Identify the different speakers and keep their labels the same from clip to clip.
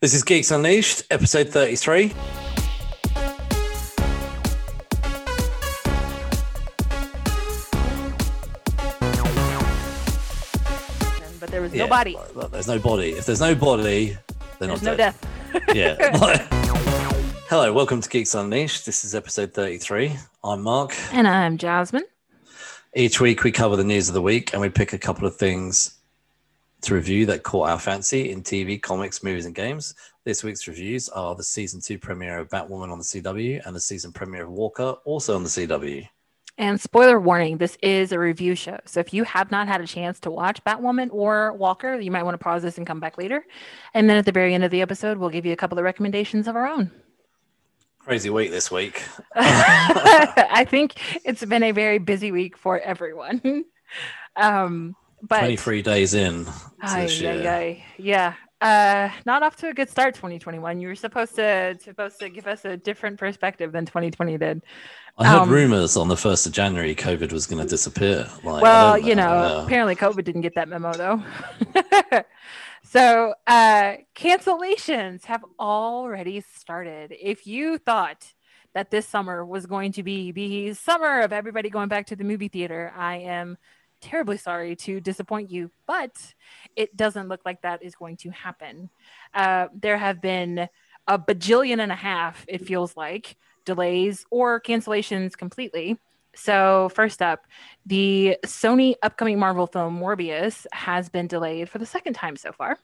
Speaker 1: This is Geeks Unleashed, episode 33.
Speaker 2: But there was
Speaker 1: Yeah,
Speaker 2: no body.
Speaker 1: well, well, there's no body. If there's no body, they're
Speaker 2: There's
Speaker 1: not
Speaker 2: no
Speaker 1: dead.
Speaker 2: death.
Speaker 1: Yeah. Hello, welcome to Geeks Unleashed. This is episode 33. I'm Mark.
Speaker 2: And I'm Jasmine.
Speaker 1: Each week we cover the news of the week and we pick a couple of things to review that caught our fancy in TV, comics, movies, and games. This week's reviews are the season two premiere of Batwoman on the CW and the season premiere of Walker, also on the CW.
Speaker 2: And spoiler warning, this is a review show. So if you have not had a chance to watch Batwoman or Walker, you might want to pause this and come back later. And then at the very end of the episode, we'll give you a couple of recommendations of our own.
Speaker 1: Crazy week this week.
Speaker 2: I think it's been a very busy week for everyone. Um, but
Speaker 1: 23 days in to
Speaker 2: Ay,
Speaker 1: this
Speaker 2: ay,
Speaker 1: year.
Speaker 2: ay. yeah, uh, not off to a good start. 2021. You were supposed to supposed to give us a different perspective than 2020 did.
Speaker 1: I heard
Speaker 2: Um,
Speaker 1: rumors on the 1st of January COVID was going to disappear. Like,
Speaker 2: well, you know, apparently COVID didn't get that memo though. so uh, cancellations have already started. If you thought that this summer was going to be the summer of everybody going back to the movie theater, I am terribly sorry to disappoint you, but it doesn't look like that is going to happen. Uh, there have been a bajillion and a half, it feels like, delays or cancellations completely. So, first up, the Sony upcoming Marvel film Morbius has been delayed for the second time so far.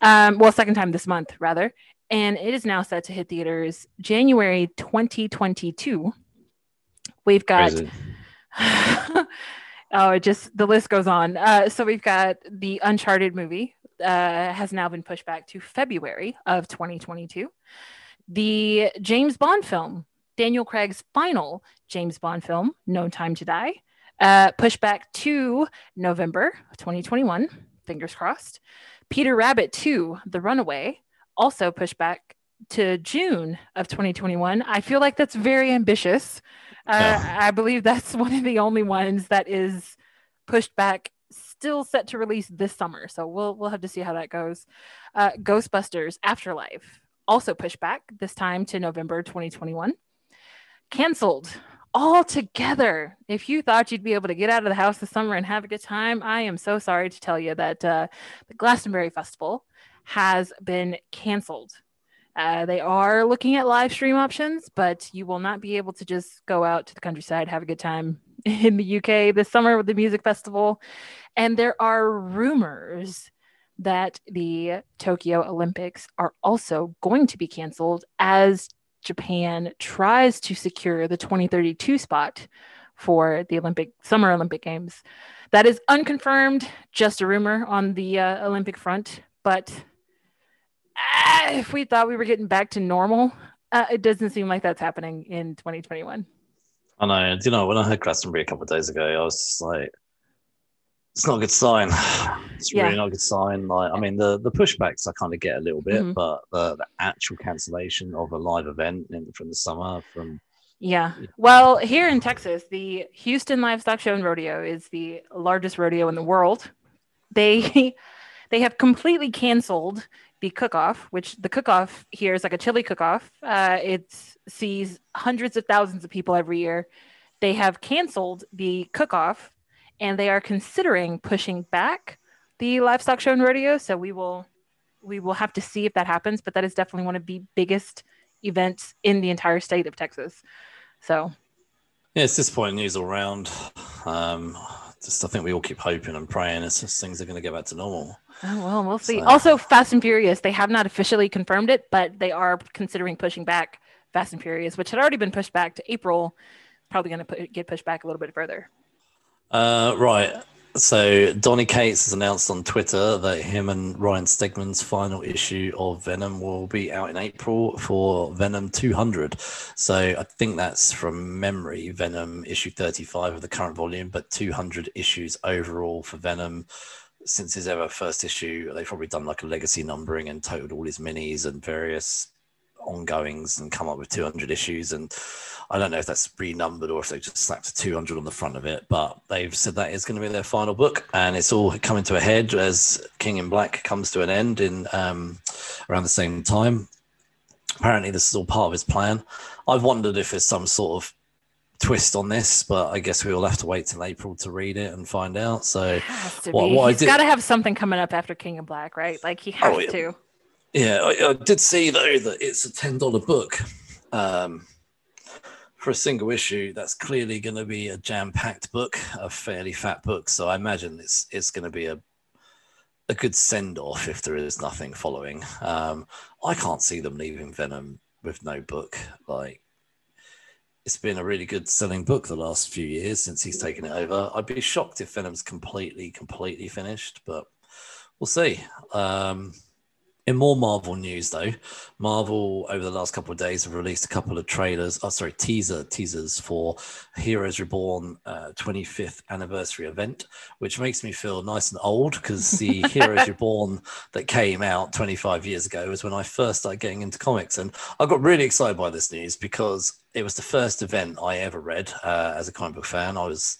Speaker 2: Um, well, second time this month, rather. And it is now set to hit theaters January 2022. We've got. oh, it just the list goes on. Uh, so we've got the Uncharted movie uh, has now been pushed back to February of 2022. The James Bond film, Daniel Craig's final James Bond film, No Time to Die, uh, pushed back to November of 2021. Fingers crossed. Peter Rabbit 2, The Runaway, also pushed back to June of 2021. I feel like that's very ambitious. Uh,
Speaker 1: Yeah.
Speaker 2: I believe that's one of the only ones that is pushed back, still set to release this summer. So we'll we'll have to see how that goes. Uh, Ghostbusters Afterlife also pushed back this time to November 2021. Canceled altogether. If you thought you'd be able to get out of the house this summer and have a good time, I am so sorry to tell you that uh, the Glastonbury Festival has been canceled. Uh, they are looking at live stream options, but you will not be able to just go out to the countryside, have a good time in the UK this summer with the music festival. And there are rumors that the Tokyo Olympics are also going to be canceled as Japan tries to secure the 2032 spot for the Olympic Summer Olympic Games. That is unconfirmed, just a rumor on the uh, Olympic front, but ah, if we thought we were getting back to normal, uh, it doesn't seem like that's happening in 2021.
Speaker 1: I know. Do you know, when I heard Glastonbury a couple of days ago, I was just like, it's not a good sign. It's
Speaker 2: Yeah.
Speaker 1: really not a good sign. Like, I mean, the, the pushbacks I kind of get a little bit,
Speaker 2: Mhm.
Speaker 1: but the, the actual cancellation of a live event in, from the summer, from
Speaker 2: Yeah. Well, here in Texas, the Houston Livestock Show and Rodeo is the largest rodeo in the world. They they have completely canceled the cook-off, which the cook-off here is like a chili cook-off. Uh, it sees hundreds of thousands of people every year. They have canceled the cook-off, and they are considering pushing back the livestock show and rodeo. So we will we will have to see if that happens. But that is definitely one of the biggest events in the entire state of Texas. So
Speaker 1: yeah, it's disappointing news all round. Um, just I think we all keep hoping and praying it's just things are going to get back to normal.
Speaker 2: Oh, well, we'll see.
Speaker 1: So-
Speaker 2: Also, Fast and Furious, they have not officially confirmed it, but they are considering pushing back Fast and Furious, which had already been pushed back to April. Probably going to get pushed back a little bit further.
Speaker 1: Uh, right. So Donny Cates has announced on Twitter that him and Ryan Stegman's final issue of Venom will be out in April for Venom 200. So I think that's from memory, Venom issue 35 of the current volume, but 200 issues overall for Venom since his ever first issue. They've probably done like a legacy numbering and totaled all his minis and various ongoings and come up with 200 issues and I don't know if that's renumbered or if they just slapped 200 on the front of it, but they've said that is going to be their final book, and it's all coming to a head as King in Black comes to an end in um, around the same time. Apparently, this is all part of his plan. I've wondered if there's some sort of twist on this, but I guess we will have to wait till April to read it and find out. So,
Speaker 2: what, what he's got to have something coming up after King of Black, right? Like he has oh, to.
Speaker 1: Yeah, I, I, did see though that it's a ten dollar book um, for a single issue. That's clearly going to be a jam packed book, a fairly fat book. So I imagine it's it's going to be a a good send off if there is nothing following. Um, I can't see them leaving Venom with no book. Like it's been a really good selling book the last few years since he's taken it over. I'd be shocked if Venom's completely, completely finished, but we'll see. Um, in more Marvel news, though, Marvel over the last couple of days have released a couple of trailers. Oh, sorry, teaser teasers for Heroes Reborn uh, 25th anniversary event, which makes me feel nice and old because the Heroes Reborn that came out 25 years ago was when I first started getting into comics, and I got really excited by this news because it was the first event I ever read uh, as a comic book fan. I was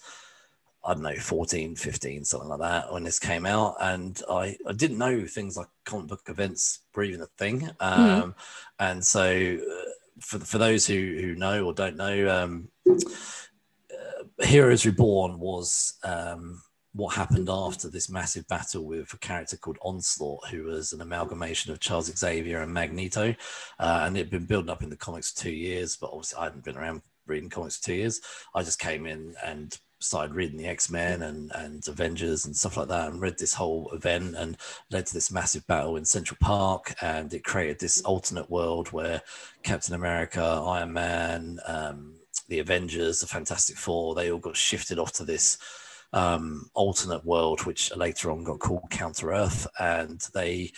Speaker 1: I don't know, 14, 15, something like that when this came out. And I, I didn't know things like comic book events were even a thing. Hmm. Um, mm. And so, uh, for, for those who, who know or don't know, um, uh, Heroes Reborn was um, what happened after this massive battle with a character called Onslaught, who was an amalgamation of Charles Xavier and Magneto. Uh, and it had been building up in the comics for two years, but obviously I hadn't been around reading comics for two years. I just came in and started reading the X Men and and Avengers and stuff like that, and read this whole event and led to this massive battle in Central Park, and it created this alternate world where Captain America, Iron Man, um, the Avengers, the Fantastic Four, they all got shifted off to this um, alternate world, which later on got called Counter Earth, and they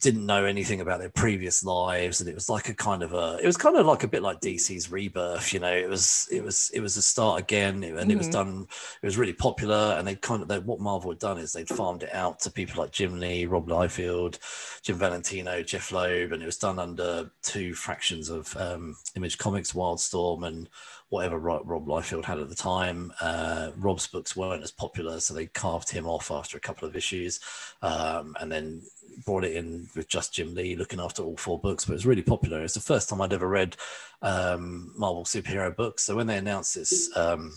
Speaker 1: didn't know anything about their previous lives and it was like a kind of a it was kind of like a bit like dc's rebirth you know it was it was it was a start again and mm-hmm. it was mm-hmm. done it was really popular and they kind of they, what marvel had done is they'd farmed it out to people like jim lee rob liefeld jim valentino jeph loeb and it was done under two fractions of um, image comics wildstorm and whatever Rob Liefeld had at the time. Uh, Rob's books weren't as popular, so they carved him off after a couple of issues, um, and then brought it in with just Jim Lee looking after all four books, but it was really popular. It's the first time I'd ever read um, Marvel superhero books. So when they announced this, um,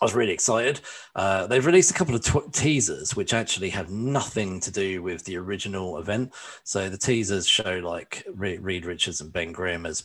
Speaker 1: I was really excited. Uh, they've released a couple of tw- teasers which actually have nothing to do with the original event. So the teasers show like Reed Richards and Ben Grimm as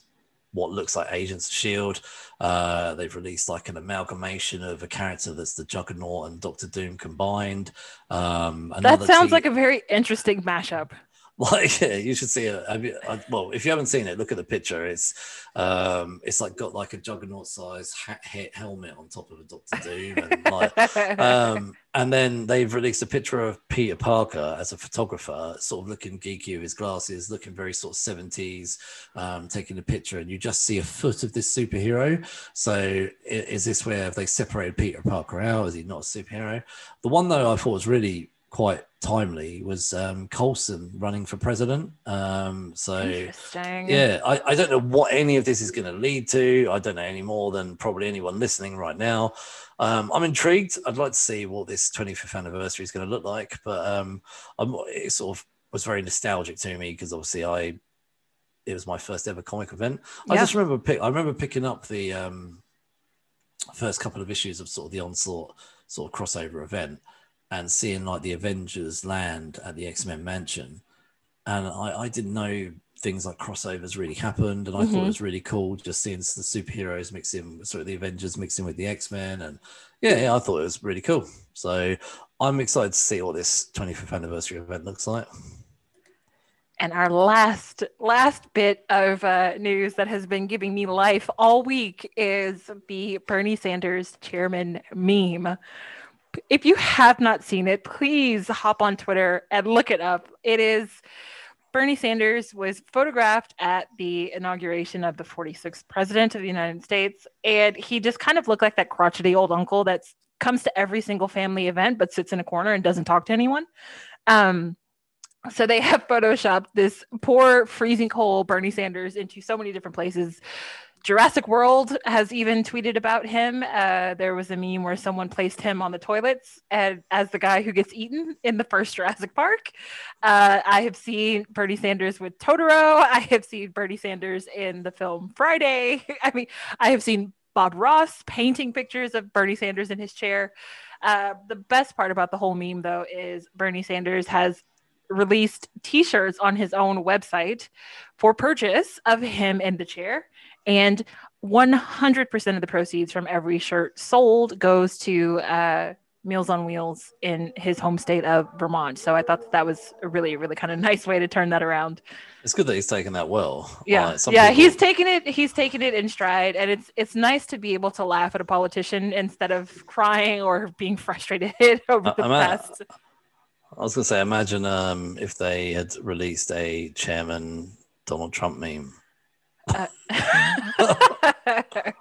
Speaker 1: what looks like Agents of Shield. Uh, they've released like an amalgamation of a character that's the Juggernaut and Doctor Doom combined. Um,
Speaker 2: that sounds like a very interesting mashup.
Speaker 1: Like yeah, you should see it. I mean, I, well, if you haven't seen it, look at the picture. It's um, it's like got like a juggernaut size hat, hat helmet on top of a Doctor Doom, and like, um, and then they've released a picture of Peter Parker as a photographer, sort of looking geeky with his glasses, looking very sort of seventies, um, taking a picture, and you just see a foot of this superhero. So is this where they separated Peter Parker out? Is he not a superhero? The one though I thought was really quite timely was um, Coulson running for president. Um, so yeah, I, I, don't know what any of this is going to lead to. I don't know any more than probably anyone listening right now. Um, I'm intrigued. I'd like to see what this 25th anniversary is going to look like, but um, I'm, it sort of was very nostalgic to me because obviously I it was my first ever comic event. Yeah. I just remember pick, I remember picking up the um, first couple of issues of sort of the onslaught sort of crossover event and seeing like the Avengers land at the X Men mansion. And I, I didn't know things like crossovers really happened, and I mm-hmm. thought it was really cool just seeing the superheroes mixing, sort of the Avengers mixing with the X Men, and yeah, yeah, I thought it was really cool. So I'm excited to see what this 25th anniversary event looks like.
Speaker 2: And our last last bit of uh, news that has been giving me life all week is the Bernie Sanders chairman meme if you have not seen it, please hop on Twitter and look it up. It is Bernie Sanders was photographed at the inauguration of the 46th president of the United States, and he just kind of looked like that crotchety old uncle that comes to every single family event but sits in a corner and doesn't talk to anyone. Um, so they have photoshopped this poor freezing cold Bernie Sanders into so many different places Jurassic World has even tweeted about him. Uh, there was a meme where someone placed him on the toilets and, as the guy who gets eaten in the first Jurassic Park. Uh, I have seen Bernie Sanders with Totoro. I have seen Bernie Sanders in the film Friday. I mean, I have seen Bob Ross painting pictures of Bernie Sanders in his chair. Uh, the best part about the whole meme, though, is Bernie Sanders has released t shirts on his own website for purchase of him in the chair. And 100% of the proceeds from every shirt sold goes to uh, Meals on Wheels in his home state of Vermont. So I thought that, that was a really, really kind of nice way to turn that around.
Speaker 1: It's good that he's taken that well.
Speaker 2: Yeah, uh, yeah, people... he's taken it. He's taken it in stride, and it's it's nice to be able to laugh at a politician instead of crying or being frustrated over the past.
Speaker 1: I was gonna say, imagine um, if they had released a chairman Donald Trump meme. Uh,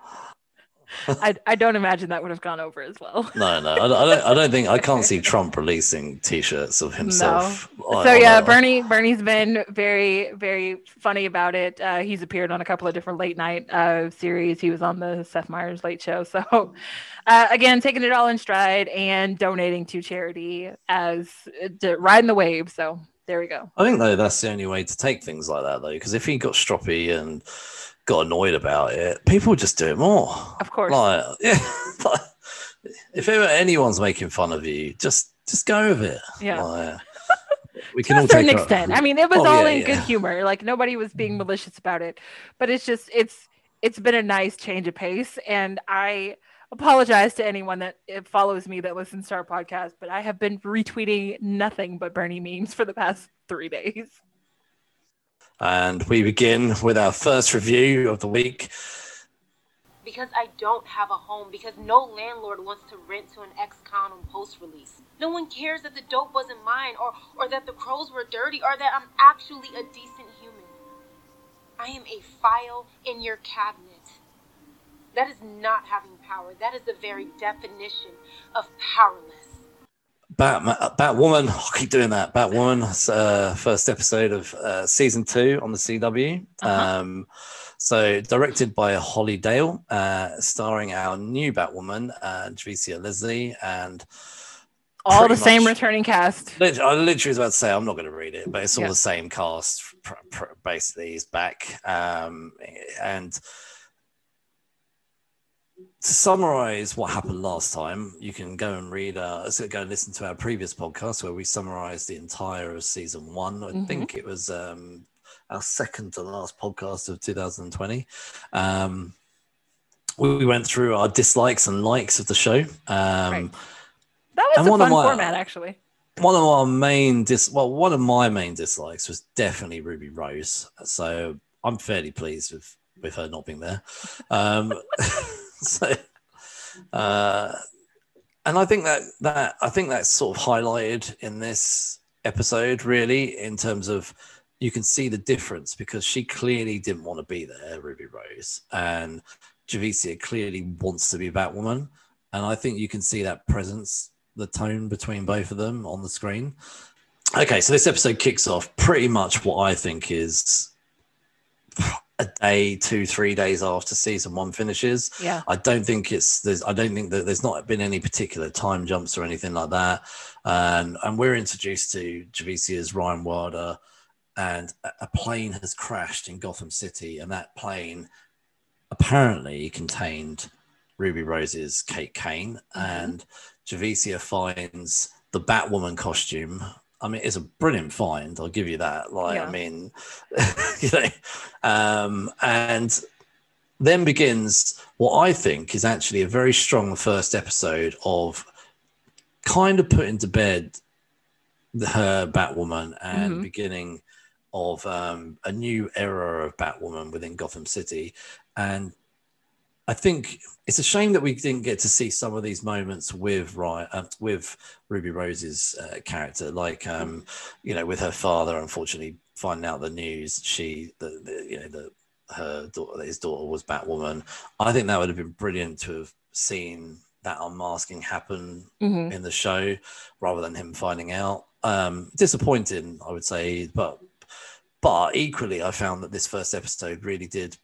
Speaker 2: I, I don't imagine that would have gone over as well.
Speaker 1: No, no, I, I, don't. I don't think I can't see Trump releasing T-shirts of himself.
Speaker 2: No. So yeah, Bernie Bernie's been very very funny about it. Uh, he's appeared on a couple of different late night uh, series. He was on the Seth Meyers Late Show. So uh, again, taking it all in stride and donating to charity as uh, riding the wave. So there we go.
Speaker 1: I think though that's the only way to take things like that though, because if he got stroppy and got annoyed about it, people would just do it more.
Speaker 2: Of course.
Speaker 1: Like, yeah. Like, if ever anyone's making fun of you, just just go with it.
Speaker 2: Yeah.
Speaker 1: Like,
Speaker 2: we can to a certain extent. I mean, it was oh, all yeah, in yeah. good humor. Like nobody was being mm. malicious about it, but it's just it's it's been a nice change of pace, and I apologize to anyone that follows me that listens to our podcast, but I have been retweeting nothing but Bernie memes for the past three days.
Speaker 1: And we begin with our first review of the week.
Speaker 3: Because I don't have a home, because no landlord wants to rent to an ex con on post release. No one cares that the dope wasn't mine, or, or that the crows were dirty, or that I'm actually a decent human. I am a file in your cabinet. That is not having power. That is the very definition of powerless.
Speaker 1: Batman, Batwoman. I keep doing that. Batwoman, uh, first episode of uh, season two on the CW. Uh-huh. Um, so directed by Holly Dale, uh, starring our new Batwoman, uh, Javicia Leslie, and
Speaker 2: all the much, same returning cast.
Speaker 1: I literally was about to say I'm not going to read it, but it's all yeah. the same cast. Pr- pr- basically, is back, um, and to summarize what happened last time, you can go and read, uh, so go and listen to our previous podcast where we summarized the entire of season one. I mm-hmm. think it was um, our second to last podcast of 2020. Um, we went through our dislikes and likes of the show. Um, right.
Speaker 2: That was a fun my, format, actually.
Speaker 1: One of our main dis, well, one of my main dislikes was definitely Ruby Rose. So I'm fairly pleased with with her not being there. Um, so, uh, and I think that that I think that's sort of highlighted in this episode, really, in terms of you can see the difference because she clearly didn't want to be there, Ruby Rose, and Javicia clearly wants to be Batwoman, and I think you can see that presence, the tone between both of them on the screen. Okay, so this episode kicks off pretty much what I think is a day, two, three days after season one finishes.
Speaker 2: Yeah.
Speaker 1: I don't think it's there's I don't think that there's not been any particular time jumps or anything like that. And and we're introduced to Javicia's Ryan Wilder and a plane has crashed in Gotham City, and that plane apparently contained Ruby Rose's Kate Kane, mm-hmm. and Javicia finds the Batwoman costume I mean, it's a brilliant find. I'll give you that. Like, yeah. I mean, you know, um, and then begins what I think is actually a very strong first episode of kind of putting to bed her Batwoman and mm-hmm. beginning of um, a new era of Batwoman within Gotham City. And I think it's a shame that we didn't get to see some of these moments with Ryan, uh, with Ruby Rose's uh, character, like um, you know, with her father. Unfortunately, finding out the news, she, the, the you know, the her daughter, his daughter was Batwoman. I think that would have been brilliant to have seen that unmasking happen mm-hmm. in the show, rather than him finding out. Um, disappointing, I would say, but but equally, I found that this first episode really did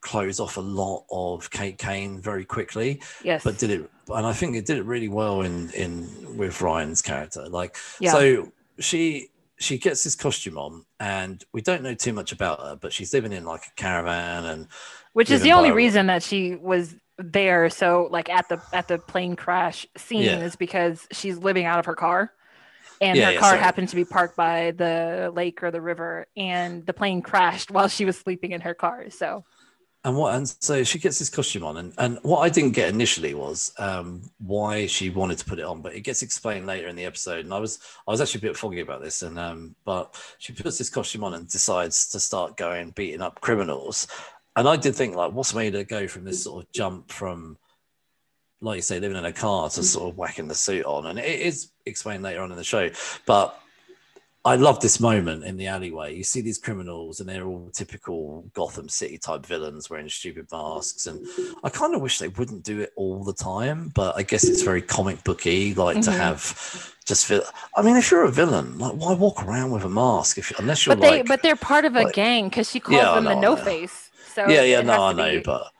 Speaker 1: close off a lot of Kate Kane very quickly,
Speaker 2: Yes.
Speaker 1: but did it, and I think it did it really well in in with Ryan's character. Like,
Speaker 2: Yeah.
Speaker 1: so she she gets this costume on, and we don't know too much about her, but she's living in like a caravan, and
Speaker 2: Which is the only reason that she was there. So like at the at the plane crash scene
Speaker 1: Yeah.
Speaker 2: is because she's living out of her car. And
Speaker 1: Yeah,
Speaker 2: her car
Speaker 1: sorry.
Speaker 2: happened to be parked by the lake or the river, and the plane crashed while she was sleeping in her car. So
Speaker 1: And what and so she gets this costume on, and, and what I didn't get initially was um, why she wanted to put it on, but it gets explained later in the episode. And I was I was actually a bit foggy about this, and um, but she puts this costume on and decides to start going beating up criminals. And I did think like, what's made her go from this sort of jump from, like you say, living in a car to sort of whacking the suit on, and it is explained later on in the show, but. I love this moment in the alleyway. You see these criminals, and they're all typical Gotham City type villains wearing stupid masks. And I kind of wish they wouldn't do it all the time, but I guess it's very comic booky, like to
Speaker 2: Mhm.
Speaker 1: have just feel. I mean, if you're a villain, like why walk around with a mask if unless you're
Speaker 2: but they
Speaker 1: like,
Speaker 2: but they're part of a
Speaker 1: like-
Speaker 2: gang because she calls
Speaker 1: Yeah,
Speaker 2: them the
Speaker 1: know, I
Speaker 2: no face. So
Speaker 1: yeah, yeah, no, I know,
Speaker 2: be-
Speaker 1: but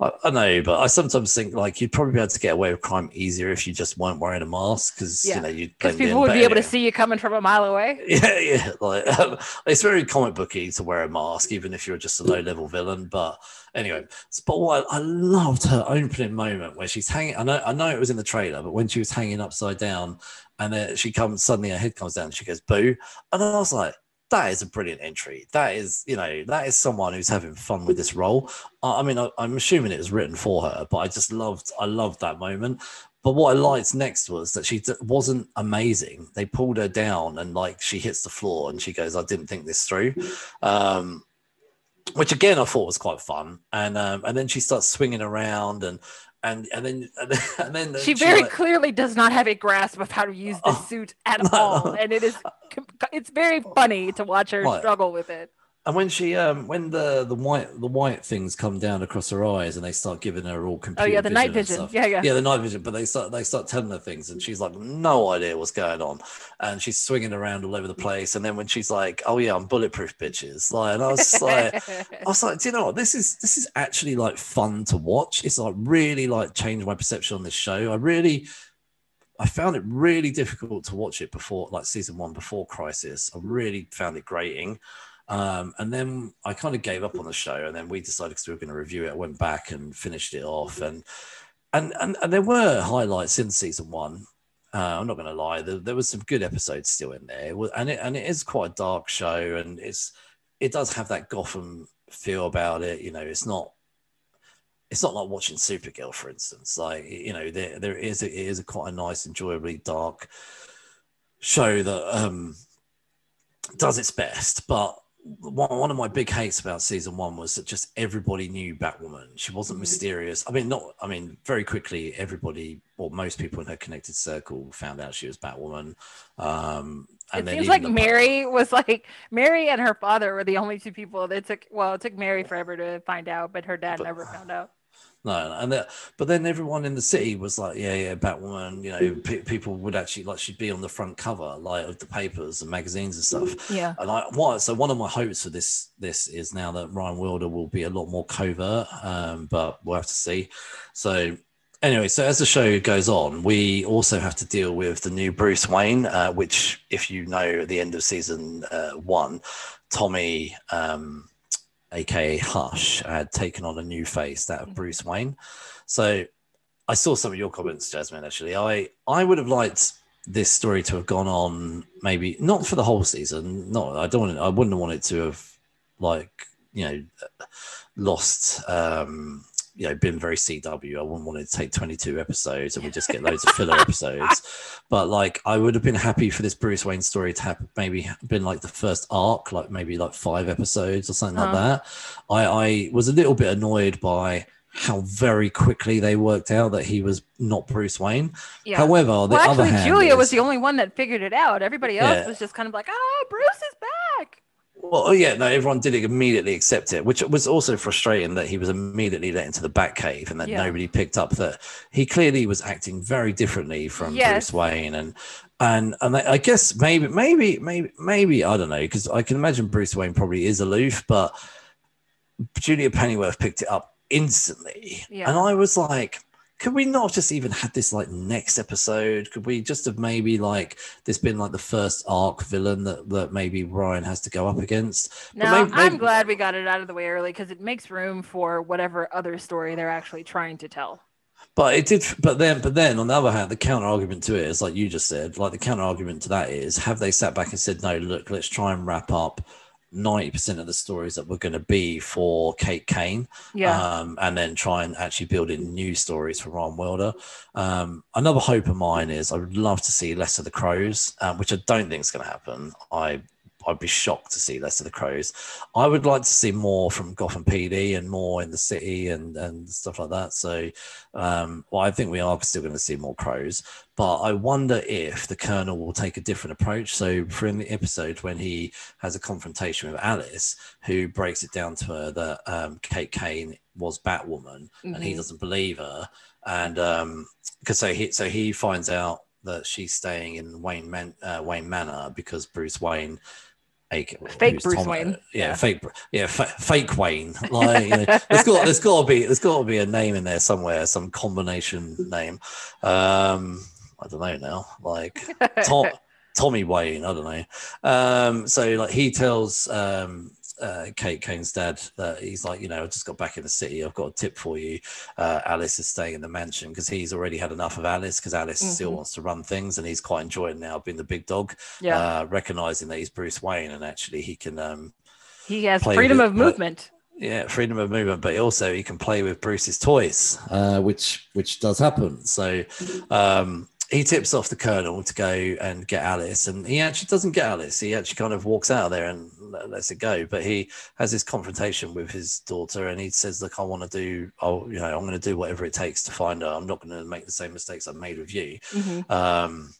Speaker 1: I, I know, but I sometimes think like you'd probably be able to get away with crime easier if you just weren't wearing a mask because
Speaker 2: Yeah,
Speaker 1: you know you'd
Speaker 2: because people would be able to see you coming from a mile away.
Speaker 1: Yeah, yeah. Like um, it's very comic booky to wear a mask, even if you're just a low level villain. But anyway, but what I, I loved her opening moment where she's hanging. I know, I know it was in the trailer, but when she was hanging upside down, and then she comes suddenly, her head comes down, and she goes boo, and I was like. That is a brilliant entry. That is, you know, that is someone who's having fun with this role. I, I mean, I, I'm assuming it was written for her, but I just loved, I loved that moment. But what I liked next was that she d- wasn't amazing. They pulled her down and like she hits the floor and she goes, "I didn't think this through," um, which again I thought was quite fun. And um, and then she starts swinging around and and and then and then, and then
Speaker 2: She very
Speaker 1: like-
Speaker 2: clearly does not have a grasp of how to use the
Speaker 1: Oh,
Speaker 2: suit at
Speaker 1: no,
Speaker 2: all, and it is it's very funny to watch her
Speaker 1: Right.
Speaker 2: struggle with it.
Speaker 1: And when she um when the the white the white things come down across her eyes and they start giving her all computer.
Speaker 2: Oh yeah, the night vision. Yeah, yeah.
Speaker 1: yeah, the night vision, but they start they start telling her things, and she's like, no idea what's going on, and she's swinging around all over the place. And then when she's like, oh yeah, I'm bulletproof, bitches, like, and I was like, I was like, do you know what? This is this is actually like fun to watch. It's like really like changed my perception on this show. I really I found it really difficult to watch it before like season one before Crisis. I really found it grating. Um, and then I kind of gave up on the show, and then we decided because we were going to review it. I went back and finished it off, and and and, and there were highlights in season one. Uh, I'm not going to lie, there, there was some good episodes still in there, and it and it is quite a dark show, and it's it does have that Gotham feel about it. You know, it's not it's not like watching Supergirl, for instance. Like you know, there there is a, it is a quite a nice, enjoyably dark show that um does its best, but one, of my big hates about season one was that just everybody knew Batwoman. She wasn't
Speaker 2: Mhm.
Speaker 1: mysterious. I mean, not. I mean, very quickly, everybody or most people in her connected circle found out she was Batwoman. Um, and
Speaker 2: it seems like Mary was like Mary and her father were the only two people that took. Well, it took Mary forever to find out, but her dad
Speaker 1: But-
Speaker 2: never found out.
Speaker 1: No, and that, but then everyone in the city was like, yeah, yeah, Batwoman. You know, pe- people would actually like she'd be on the front cover, like of the papers and magazines and stuff.
Speaker 2: Yeah.
Speaker 1: And I, what, so one of my hopes for this this is now that Ryan Wilder will be a lot more covert, um, but we'll have to see. So anyway, so as the show goes on, we also have to deal with the new Bruce Wayne, uh, which, if you know, at the end of season uh, one, Tommy. Um, aka Hush, had taken on a new face, that of Bruce Wayne. So I saw some of your comments, Jasmine. Actually, I I would have liked this story to have gone on, maybe not for the whole season. No, I don't want it. I wouldn't want it to have like you know lost. um you know, been very CW. I wouldn't want to take 22 episodes and we just get loads of filler episodes. But like, I would have been happy for this Bruce Wayne story to have maybe been like the first arc, like maybe like five episodes or something like
Speaker 2: Uh-huh.
Speaker 1: that. I, I was a little bit annoyed by how very quickly they worked out that he was not Bruce Wayne.
Speaker 2: Yeah.
Speaker 1: However, on the
Speaker 2: well,
Speaker 1: other hand,
Speaker 2: Julia was the only one that figured it out. Everybody else
Speaker 1: Yeah.
Speaker 2: was just kind of like, "Oh, Bruce is back."
Speaker 1: Well, oh, yeah, no, everyone did immediately accept it, which was also frustrating that he was immediately let into the Batcave and that
Speaker 2: Yeah.
Speaker 1: nobody picked up that he clearly was acting very differently from
Speaker 2: Yes.
Speaker 1: Bruce Wayne, and and and I I guess maybe maybe maybe maybe I don't know because I can imagine Bruce Wayne probably is aloof, but Julia Pennyworth picked it up instantly,
Speaker 2: Yeah.
Speaker 1: and I was like. Could we not just even had this like next episode? Could we just have maybe like this been like the first arc villain that, that maybe Ryan has to go up against?
Speaker 2: No,
Speaker 1: maybe-
Speaker 2: I'm glad we got it out of the way early because it makes room for whatever other story they're actually trying to tell.
Speaker 1: But it did. But then, but then, on the other hand, the counter argument to it is like you just said. Like the counter argument to that is, have they sat back and said, no, look, let's try and wrap up ninety percent of the stories that were going to be for Kate Kane,
Speaker 2: Yeah.
Speaker 1: um, and then try and actually build in new stories for Ron Wilder. Um, another hope of mine is I would love to see less of the Crows, um, which I don't think is going to happen. I I'd be shocked to see less of the Crows. I would like to see more from Gotham PD and more in the city and and stuff like that. So, um, well, I think we are still going to see more Crows, but I wonder if the Colonel will take a different approach. So, for in the episode when he has a confrontation with Alice, who breaks it down to her that um, Kate Kane was Batwoman and he
Speaker 2: Mhm.
Speaker 1: doesn't believe her, and um, because so he so he finds out that she's staying in Wayne Man, uh, Wayne Manor because Bruce Wayne. Aka-
Speaker 2: Fake Bruce Wayne.
Speaker 1: yeah,
Speaker 2: Yeah.
Speaker 1: fake, yeah, fa- fake Wayne. Like, you know, there's got, there's got to be, there's got to be a name in there somewhere, some combination name. Um, I don't know now, like Tom, Tommy Wayne. I don't know. Um, so like he tells um, uh, Kate Kane's dad that he's like, you know, I just got back in the city. I've got a tip for you. Uh, Alice is staying in the mansion because he's already had enough of Alice because Alice still
Speaker 2: Mhm.
Speaker 1: wants to run things and he's quite enjoying now being the big dog,
Speaker 2: yeah.
Speaker 1: uh, recognizing that he's Bruce Wayne and actually he can. Um,
Speaker 2: he has freedom
Speaker 1: with-
Speaker 2: of
Speaker 1: but-
Speaker 2: movement.
Speaker 1: yeah, freedom of movement, but also he can play with Bruce's toys, uh, which which does happen. So um, he tips off the Colonel to go and get Alice, and he actually doesn't get Alice. He actually kind of walks out of there and lets it go. But he has this confrontation with his daughter, and he says, "Look, I want to do. Oh, you know, I'm going to do whatever it takes to find her. I'm not going to make the same mistakes I've made with you."
Speaker 2: Mhm.
Speaker 1: Um,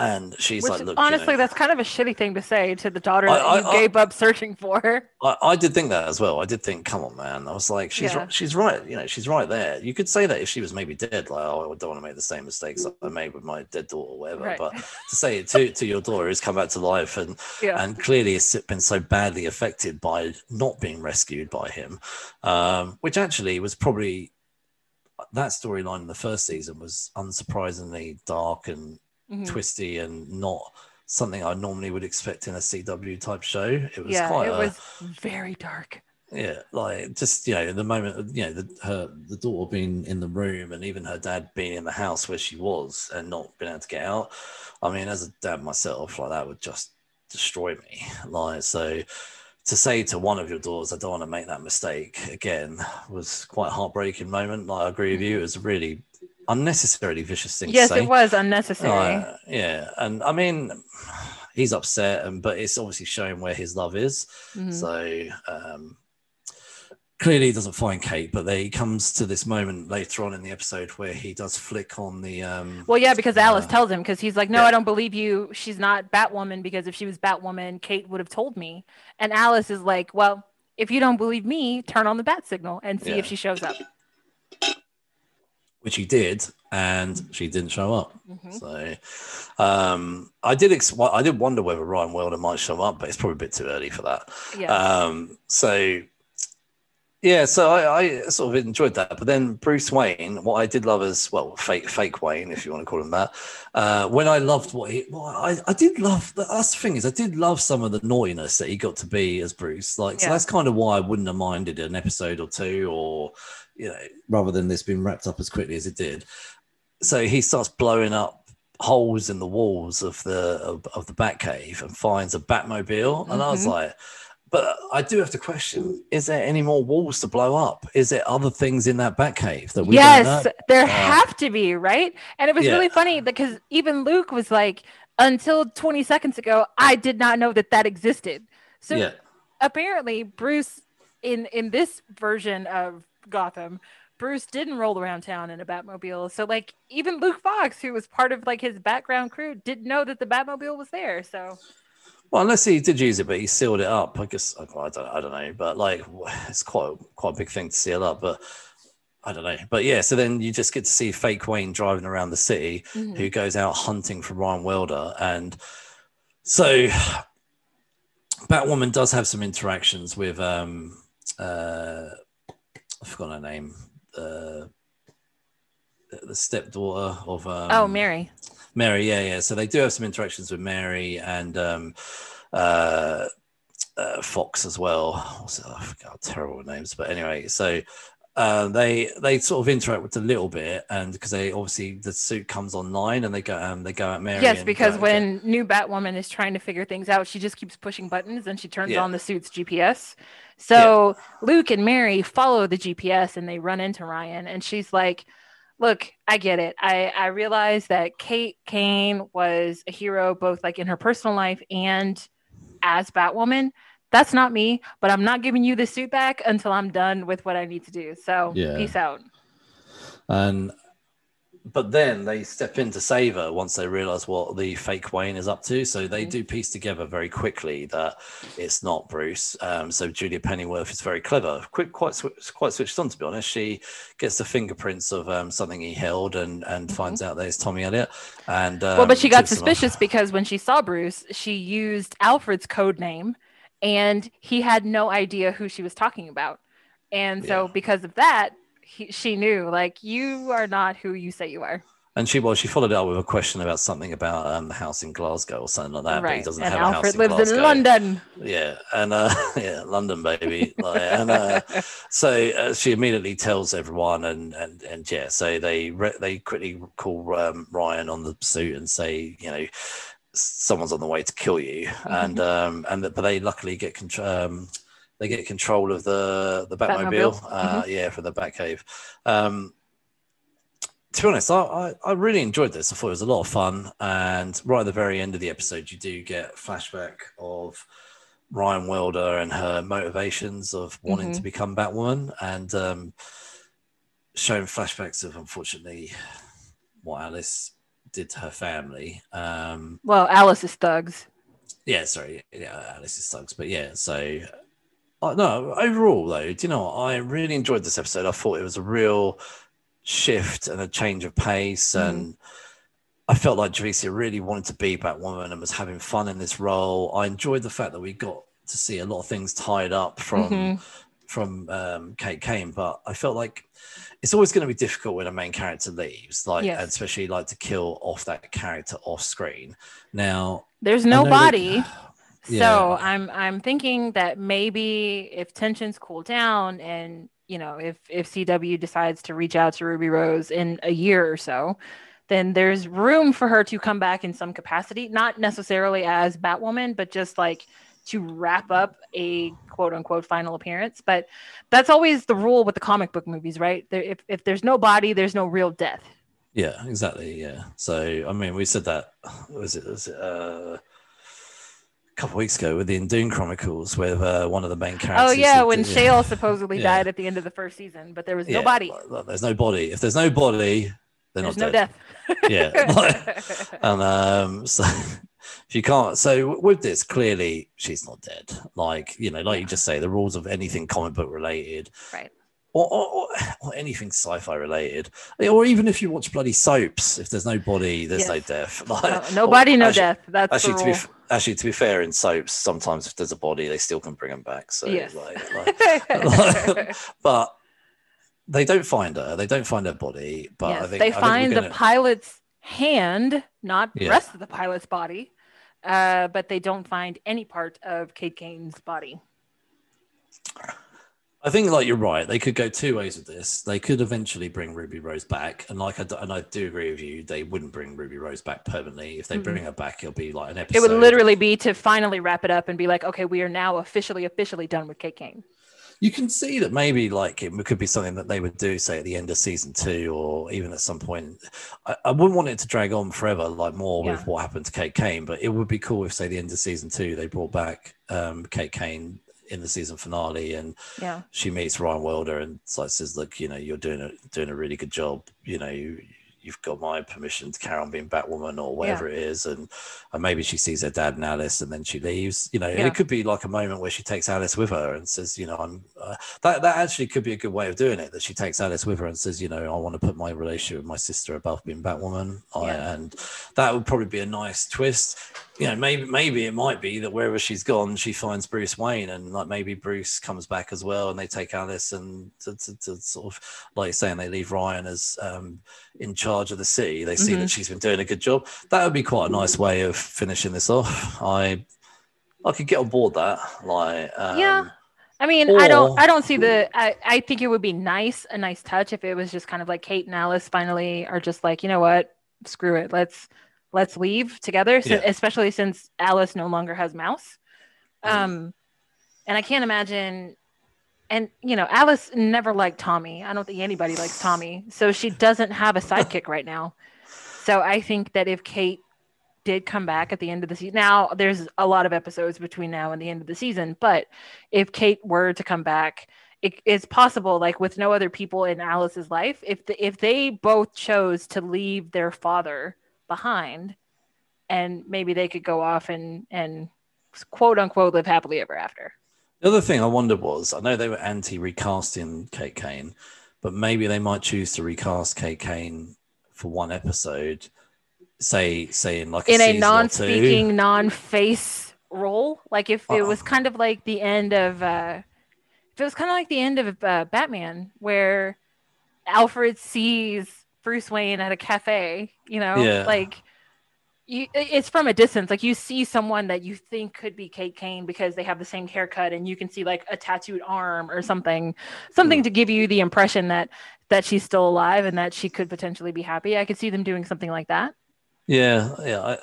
Speaker 1: and she's
Speaker 2: Which
Speaker 1: like, "Look, you
Speaker 2: honestly,
Speaker 1: know,
Speaker 2: that's kind of a shitty thing to say to the daughter
Speaker 1: I-
Speaker 2: that
Speaker 1: I-
Speaker 2: you
Speaker 1: I-
Speaker 2: gave up searching for.
Speaker 1: I, I did think that as well. I did think, come on, man. I was like, she's
Speaker 2: Yeah.
Speaker 1: right, she's right. You know, she's right there. You could say that if she was maybe dead, like, oh, I don't want to make the same mistakes I made with my dead daughter or whatever.
Speaker 2: Right.
Speaker 1: But to say it to, to your daughter who's come back to life and
Speaker 2: Yeah.
Speaker 1: and clearly has been so badly affected by not being rescued by him, um, which actually was probably that storyline in the first season was unsurprisingly dark and
Speaker 2: Mhm.
Speaker 1: twisty and not something I normally would expect in a CW type show. It was
Speaker 2: Yeah,
Speaker 1: quite
Speaker 2: it
Speaker 1: a,
Speaker 2: was very dark.
Speaker 1: yeah, like just you know the moment you know the her the daughter being in the room and even her dad being in the house where she was and not being able to get out. I mean, as a dad myself, like that would just destroy me. Like so, to say to one of your daughters, "I don't want to make that mistake again," was quite a heartbreaking moment. Like I agree with you, it was really unnecessarily vicious thing
Speaker 2: Yes,
Speaker 1: to say.
Speaker 2: it was unnecessary.
Speaker 1: Uh, yeah, and I mean, he's upset, and but it's obviously showing where his love is.
Speaker 2: Mhm.
Speaker 1: So um, clearly, he doesn't find Kate, but he comes to this moment later on in the episode where he does flick on the. Um,
Speaker 2: Well, yeah, because Alice
Speaker 1: uh,
Speaker 2: tells him because he's like, "No,
Speaker 1: yeah.
Speaker 2: I don't believe you. She's not Batwoman because if she was Batwoman, Kate would have told me." And Alice is like, "Well, if you don't believe me, turn on the bat signal and see
Speaker 1: Yeah.
Speaker 2: if she shows up."
Speaker 1: Which he did, and she didn't show up.
Speaker 2: Mhm.
Speaker 1: So um, I did. Ex- I did wonder whether Ryan Wilder might show up, but it's probably a bit too early for that.
Speaker 2: Yeah,
Speaker 1: Um, so yeah, so I, I sort of enjoyed that. But then Bruce Wayne, what I did love is well, fake fake Wayne, if you want to call him that. Uh, when I loved what he, well, I, I did love. That's the thing is, I did love some of the naughtiness that he got to be as Bruce. Like, so that's kind of why I wouldn't have minded an episode or two, or you know, rather than this being wrapped up as quickly as it did. So he starts blowing up holes in the walls of the of, of the Batcave and finds a Batmobile, and I was
Speaker 2: Mhm.
Speaker 1: like. But I do have to question: Is there any more walls to blow up? Is there other things in that Batcave that we don't
Speaker 2: yes, there
Speaker 1: Uh,
Speaker 2: have to be, right? And it was
Speaker 1: yeah.
Speaker 2: really funny because even Luke was like, "Until 20 seconds ago, I did not know that that existed." So
Speaker 1: yeah,
Speaker 2: apparently bruce in in this version of gotham bruce didn't roll around town in a batmobile so like even luke fox who was part of like his background crew didn't know that the batmobile was there so
Speaker 1: well, unless he did use it, but he sealed it up. I guess I don't, I don't know, but like it's quite quite a big thing to seal up. But I don't know. But yeah, so then you just get to see fake Wayne driving around the city,
Speaker 2: Mhm.
Speaker 1: who goes out hunting for Ryan Wilder, and so Batwoman does have some interactions with um, uh, I forgot her name. Uh, the stepdaughter of um,
Speaker 2: oh, Mary.
Speaker 1: Mary, yeah, yeah. So they do have some interactions with Mary and um, uh, uh, Fox as well. It? I forgot terrible names, but anyway. So uh, they they sort of interact with a little bit, and because they obviously the suit comes online and they go um, they go at Mary.
Speaker 2: Yes, because
Speaker 1: go-
Speaker 2: when new Batwoman is trying to figure things out, she just keeps pushing buttons and she turns
Speaker 1: Yeah.
Speaker 2: on the suit's GPS. So Luke and Mary follow the GPS and they run into Ryan, and she's like, "Look, I get it. I I realize that Kate Kane was a hero both like in her personal life and as Batwoman." That's not me, but I'm not giving you the suit back until I'm done with what I need to do. So,
Speaker 1: Yeah.
Speaker 2: peace out.
Speaker 1: and but then they step in to save her once they realize what the fake Wayne is up to. So they
Speaker 2: Mhm.
Speaker 1: do piece together very quickly that it's not Bruce. Um, so Julia Pennyworth is very clever, quick, quite swi- quite switched on to be honest. She gets the fingerprints of um, something he held and and
Speaker 2: Mhm.
Speaker 1: finds out that it's Tommy Elliot. And um,
Speaker 2: well, but she got
Speaker 1: him a-
Speaker 2: suspicious because when she saw Bruce, she used Alfred's code name and he had no idea who she was talking about. And so,
Speaker 1: Yeah.
Speaker 2: because of that, he, she knew, like, you are not who you say you are.
Speaker 1: And she well, she followed it up with a question about something about um, the house in Glasgow or something like that. But he
Speaker 2: right.
Speaker 1: doesn't
Speaker 2: And
Speaker 1: have a house
Speaker 2: Alfred
Speaker 1: in
Speaker 2: lives in London.
Speaker 1: Yeah, and uh, yeah, London baby. Like, and uh, so uh, she immediately tells everyone, and and and yeah, so they re- they quickly call um, Ryan on the suit and say, you know, someone's on the way to kill you, and um, and the, but they luckily get control. Um, they get control of the the Batmobile,
Speaker 2: Batmobile.
Speaker 1: uh, yeah, from the Batcave. Um, to be honest, I, I, I really enjoyed this. I thought it was a lot of fun. And right at the very end of the episode, you do get a flashback of Ryan Wilder and her motivations of wanting to become Batwoman and um, showing flashbacks of, unfortunately, what Alice did to her family. Um,
Speaker 2: Well, Alice is thugs.
Speaker 1: yeah, sorry. Yeah, Alice is sucks. But yeah, so uh, no, overall though, do you know what? I really enjoyed this episode. I thought it was a real shift and a change of pace.
Speaker 2: Mhm.
Speaker 1: And I felt like Javicia really wanted to be Batwoman and was having fun in this role. I enjoyed the fact that we got to see a lot of things tied up from
Speaker 2: Mhm.
Speaker 1: from um, Kate Kane, but I felt like it's always going to be difficult when a main character leaves, like
Speaker 2: Yes.
Speaker 1: and especially like to kill off that character off screen. Now,
Speaker 2: There's no
Speaker 1: that-
Speaker 2: body. So
Speaker 1: Yeah.
Speaker 2: I'm I'm thinking that maybe if tensions cool down and you know if if CW decides to reach out to Ruby Rose in a year or so, then there's room for her to come back in some capacity, not necessarily as Batwoman, but just like to wrap up a quote unquote final appearance. But that's always the rule with the comic book movies, right? There, if if there's no body, there's no real death.
Speaker 1: Yeah, exactly. Yeah. So I mean, we said that was it was it, uh, a couple weeks ago with the Doom Chronicles, with uh, one of the main characters.
Speaker 2: Oh yeah, when Shale supposedly
Speaker 1: Yeah.
Speaker 2: died at the end of the first season, but there was no
Speaker 1: Yeah,
Speaker 2: body.
Speaker 1: There's no body. If there's no body, they're
Speaker 2: There's
Speaker 1: not
Speaker 2: no
Speaker 1: dead.
Speaker 2: death.
Speaker 1: Yeah. and um, so you can't, so with this, clearly she's not dead. Like you know, like you just say, the rules of anything comic book related,
Speaker 2: Right.
Speaker 1: or, or, or, anything sci-fi related, eh, or even if you watch bloody soaps, if there's no body, there's no death. Like,
Speaker 2: no
Speaker 1: or
Speaker 2: body, no
Speaker 1: actually-
Speaker 2: death. That's
Speaker 1: Actually, to be f- actually to be fair, in soaps, sometimes if there's a body, they still can bring them back. So,
Speaker 2: Yes.
Speaker 1: like, like, but they don't find her. They don't find her body. But I
Speaker 2: yes,
Speaker 1: think
Speaker 2: they
Speaker 1: I
Speaker 2: find the
Speaker 1: gonna-
Speaker 2: pilot's hand, not the
Speaker 1: Yeah.
Speaker 2: rest of the pilot's body, uh, but they don't find any part of Kate Kane's body.
Speaker 1: I think like you're right. They could go two ways with this. They could eventually bring Ruby Rose back, and like I d- and I do agree with you. They wouldn't bring Ruby Rose back permanently. If they
Speaker 2: Mm-mm.
Speaker 1: bring her back, it'll be like an episode.
Speaker 2: It would literally be to finally wrap it up and be like, okay, we are now officially, officially done with Kate Kane.
Speaker 1: You can see that maybe like it could be something that they would do, say at the end of season two, or even at some point. I, I wouldn't want it to drag on forever, like more with what happened to Kate Kane. But it would be cool if, say, the end of season two, they brought back um, Kate Kane in the season finale, and
Speaker 2: Yeah.
Speaker 1: she meets Ryan Wilder and like says, "Look, you know, you're doing a doing a really good job. You know, you, you've got my permission to carry on being Batwoman or whatever it is, and and maybe she sees her dad and Alice, and then she leaves. You know,
Speaker 2: Yeah.
Speaker 1: it could be like a moment where she takes Alice with her and says, you know, I'm uh, that that actually could be a good way of doing it. That she takes Alice with her and says, you know, I want to put my relationship with my sister above being Batwoman, I, and that would probably be a nice twist. You know, maybe maybe it might be that wherever she's gone, she finds Bruce Wayne, and like maybe Bruce comes back as well, and they take Alice and to, to, to sort of like saying they leave Ryan as um, in charge of the city. They see
Speaker 2: Mhm.
Speaker 1: that she's been doing a good job. That would be quite a nice way of finishing this off. I I could get on board that. Like, um,
Speaker 2: Yeah. I mean, I don't I don't see the I, I think it would be nice, a nice touch if it was just kind of like Kate and Alice finally are just like, you know what, screw it. Let's let's leave together. So,
Speaker 1: Yeah.
Speaker 2: especially since Alice no longer has mouse.
Speaker 1: Mhm.
Speaker 2: Um and I can't imagine and you know, Alice never liked Tommy. I don't think anybody likes Tommy. So she doesn't have a sidekick right now. So I think that if Kate did come back at the end of the season. Now, there's a lot of episodes between now and the end of the season, but if Kate were to come back, it, it's possible, like with no other people in Alice's life, if the, if they both chose to leave their father behind, and maybe they could go off and and quote unquote live happily ever after.
Speaker 1: The other thing I wondered was I know they were anti recasting Kate Kane, but maybe they might choose to recast Kate Kane for one episode, say say in like a
Speaker 2: in a
Speaker 1: two.
Speaker 2: non-speaking, non-face role. Like if it
Speaker 1: Uh-uh.
Speaker 2: was kind of like the end of, uh, if it was kind of like the end of uh, Batman, where Alfred sees Bruce Wayne at a cafe. You know,
Speaker 1: Yeah.
Speaker 2: like you, it's from a distance. Like you see someone that you think could be Kate Kane because they have the same haircut, and you can see like a tattooed arm or something, something
Speaker 1: Mm.
Speaker 2: to give you the impression that that she's still alive and that she could potentially be happy. I could see them doing something like that.
Speaker 1: Yeah, yeah. I,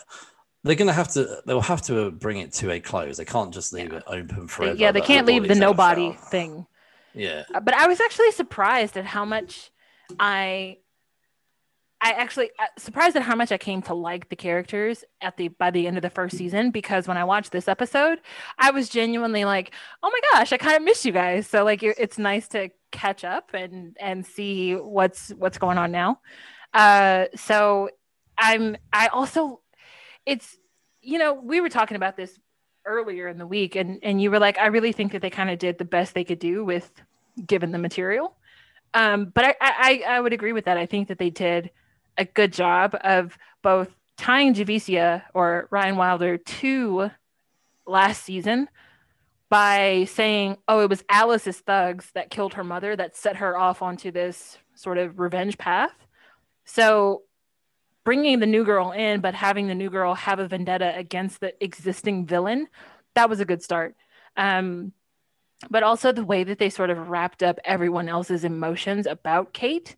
Speaker 1: they're gonna have to. They'll have to bring it to a close. They can't just leave
Speaker 2: Yeah.
Speaker 1: it open
Speaker 2: They-
Speaker 1: forever.
Speaker 2: yeah, they can't leave the nobody thing.
Speaker 1: Yeah,
Speaker 2: Uh, but I was actually surprised at how much I I actually uh, surprised at how much I came to like the characters at the by the end of the first season because when I watched this episode, I was genuinely like, "Oh my gosh, I kind of miss you guys." So like it- it's nice to catch up and and see what's what's going on now. Uh so I'm I also it's you know, we were talking about this earlier in the week and and you were like, "I really think that they kind of did the best they could do with given the material." Um, but I, I, I would agree with that. I think that they did a good job of both tying Javicia or Ryan Wilder to last season by saying, oh, it was Alice's thugs that killed her mother that set her off onto this sort of revenge path. So bringing the new girl in, but having the new girl have a vendetta against the existing villain, that was a good start. Um, but also the way that they sort of wrapped up everyone else's emotions about Kate.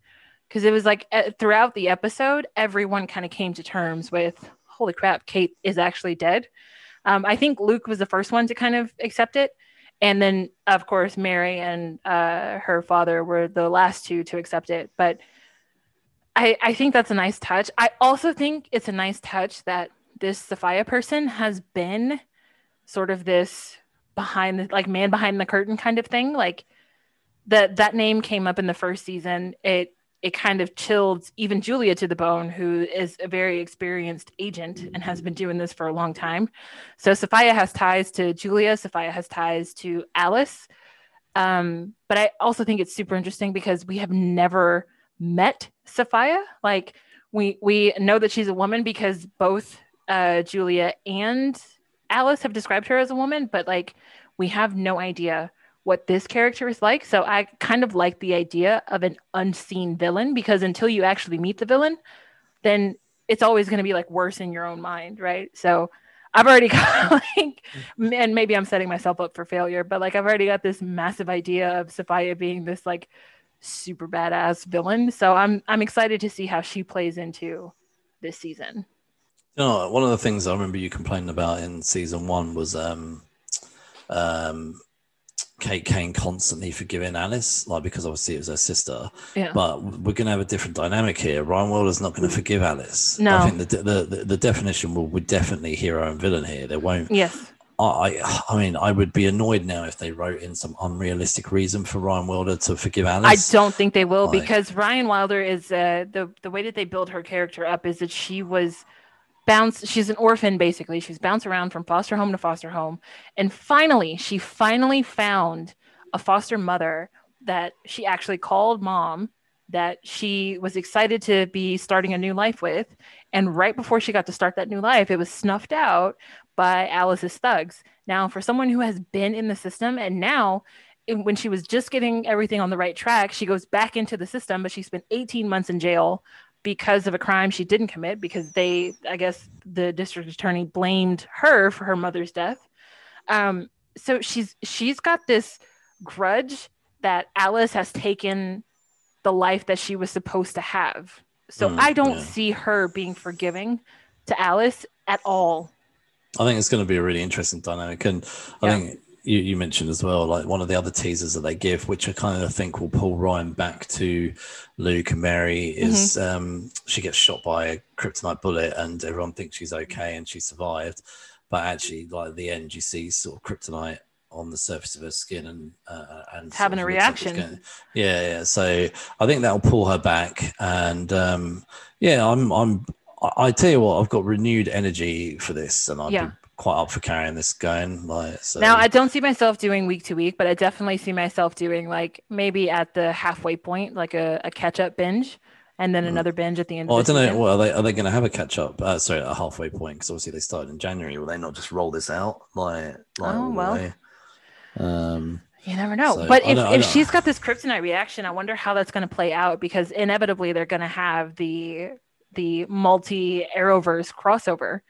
Speaker 2: Because it was like throughout the episode, everyone kind of came to terms with, holy crap, Kate is actually dead. Um, I think Luke was the first one to kind of accept it. And then, of course, Mary and uh, her father were the last two to accept it. But I, I think that's a nice touch. I also think it's a nice touch that this Sophia person has been sort of this behind the like man behind the curtain kind of thing like that that name came up in the first season it it kind of chilled even julia to the bone who is a very experienced agent and has been doing this for a long time. So sophia has ties to julia sophia has ties to alice. Um, but i also think it's super interesting because we have never met sophia. Like we we know that she's a woman because both uh, julia and Alice have described her as a woman, but like we have no idea what this character is like. So I kind of like the idea of an unseen villain because until you actually meet the villain, then it's always going to be like worse in your own mind, right? So I've already got like, and maybe I'm setting myself up for failure, but like I've already got this massive idea of Sophia being this like super badass villain. So I'm I'm excited to see how she plays into this season.
Speaker 1: You know, one of the things I remember you complaining about in season one was um, um, Kate Kane constantly forgiving Alice, like because obviously it was her sister.
Speaker 2: Yeah.
Speaker 1: But we're going to have a different dynamic here. Ryan Wilder's not going to forgive Alice.
Speaker 2: No.
Speaker 1: I think the, the, the, the definition will would definitely hero and villain here. There won't
Speaker 2: yes.
Speaker 1: I, I mean, I would be annoyed now if they wrote in some unrealistic reason for Ryan Wilder to forgive Alice.
Speaker 2: I don't think they will
Speaker 1: Like-
Speaker 2: because Ryan Wilder is uh, the the way that they build her character up is that she was bounce she's an orphan basically. She's bounced around from foster home to foster home. And finally she finally found a foster mother that she actually called mom that she was excited to be starting a new life with. And right before she got to start that new life it was snuffed out by Alice's thugs. Now for someone who has been in the system and now when she was just getting everything on the right track, she goes back into the system, but she spent 18 months in jail because of a crime she didn't commit because they, I guess, the district attorney blamed her for her mother's death. Um, so she's she's got this grudge that Alice has taken the life that she was supposed to have. So
Speaker 1: Mm,
Speaker 2: I don't
Speaker 1: yeah.
Speaker 2: see her being forgiving to Alice at all.
Speaker 1: I think it's going to be a really interesting dynamic, and I
Speaker 2: Yeah.
Speaker 1: think you, you mentioned as well, like one of the other teasers that they give, which I kind of think will pull Ryan back to Luke and Mary, is
Speaker 2: Mm-hmm.
Speaker 1: um, she gets shot by a kryptonite bullet, and everyone thinks she's okay and she survived, but actually, like at the end, you see sort of kryptonite on the surface of her skin and uh, and
Speaker 2: having a
Speaker 1: looks like
Speaker 2: reaction.
Speaker 1: yeah, yeah. So I think that'll pull her back, and um, yeah, I'm I'm I, I tell you what, I've got renewed energy for this, and I'd
Speaker 2: Yeah.
Speaker 1: be quite up for carrying this going. Like, so
Speaker 2: Now, I don't see myself doing week to week, but I definitely see myself doing like maybe at the halfway point, like a, a catch up binge, and then another binge at the end.
Speaker 1: well, I
Speaker 2: of the
Speaker 1: don't know. Well, are they are they going to have a catch up? Uh, sorry, a halfway point because obviously they started in January. Will they not just roll this out like like
Speaker 2: Oh, well.
Speaker 1: Um,
Speaker 2: You never know.
Speaker 1: So,
Speaker 2: but if, if she's got this kryptonite reaction, I wonder how that's going to play out because inevitably they're going to have the the multi Arrowverse crossover.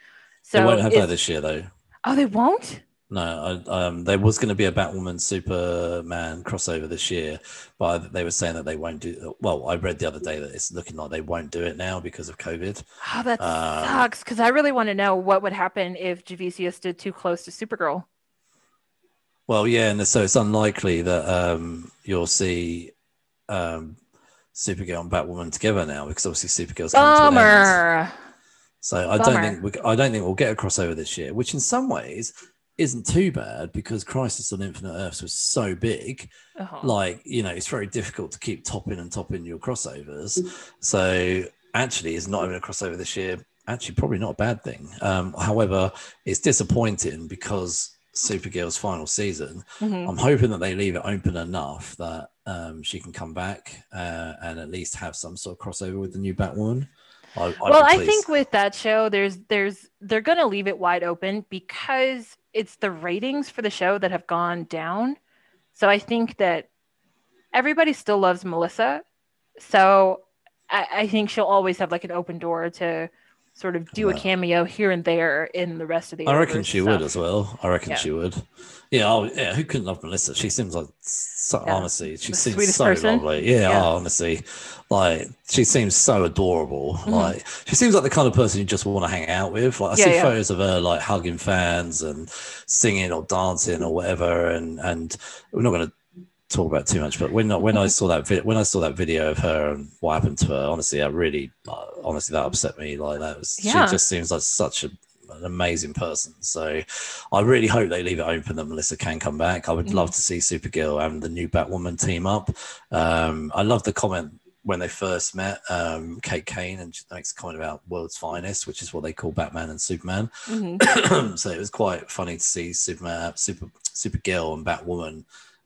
Speaker 2: So
Speaker 1: they won't have that this year though.
Speaker 2: oh, they won't.
Speaker 1: No, I, um, there was going to be a Batwoman Superman crossover this year, but they were saying that they won't do. Well, I read the other day that it's looking like they won't do it now because of COVID.
Speaker 2: Oh, that
Speaker 1: Um,
Speaker 2: sucks because I really want to know what would happen if Javicia stood too close to Supergirl.
Speaker 1: Well, yeah, and so it's unlikely that um, you'll see um, Supergirl and Batwoman together now because obviously Supergirl's coming to an end. So I
Speaker 2: Bummer.
Speaker 1: don't think we, I don't think we'll get a crossover this year, which in some ways isn't too bad because Crisis on Infinite Earths was so big.
Speaker 2: Oh.
Speaker 1: Like you know, it's very difficult to keep topping and topping your crossovers. So actually, is not even a crossover this year actually probably not a bad thing. Um, however, it's disappointing because Supergirl's final season.
Speaker 2: Mhm.
Speaker 1: I'm hoping that they leave it open enough that um, she can come back uh, and at least have some sort of crossover with the new Batwoman. I, I'd
Speaker 2: well i think with that show there's there's they're gonna leave it wide open because it's the ratings for the show that have gone down. So i think that everybody still loves melissa. So i, I think she'll always have like an open door to sort of do a cameo here and there in the rest of the
Speaker 1: I reckon she would as well. I reckon
Speaker 2: Yeah.
Speaker 1: she would. Yeah, oh, yeah. Who couldn't love Melissa? She seems like so
Speaker 2: Yeah.
Speaker 1: honestly, she
Speaker 2: The
Speaker 1: seems so
Speaker 2: person.
Speaker 1: lovely. Yeah,
Speaker 2: Yeah.
Speaker 1: Oh, honestly, like she seems so adorable.
Speaker 2: Mhm.
Speaker 1: Like she seems like the kind of person you just want to hang out with. Like I see photos of her like hugging fans and singing or dancing or whatever. And and we're not going to talk about too much, but when I- when I saw that vid- when I saw that video of her and what happened to her, honestly, that really uh, honestly that upset me. Like that was
Speaker 2: Yeah.
Speaker 1: she just seems like such a, an amazing person. So I really hope they leave it open that Melissa can come back. I would
Speaker 2: Mhm.
Speaker 1: love to see Supergirl and the new Batwoman team up. Um, I love the comment when they first met, um, Kate Kane, and she makes a comment about world's finest, which is what they call Batman and Superman.
Speaker 2: Mhm.
Speaker 1: so it was quite funny to see Superman, Super Supergirl, and Batwoman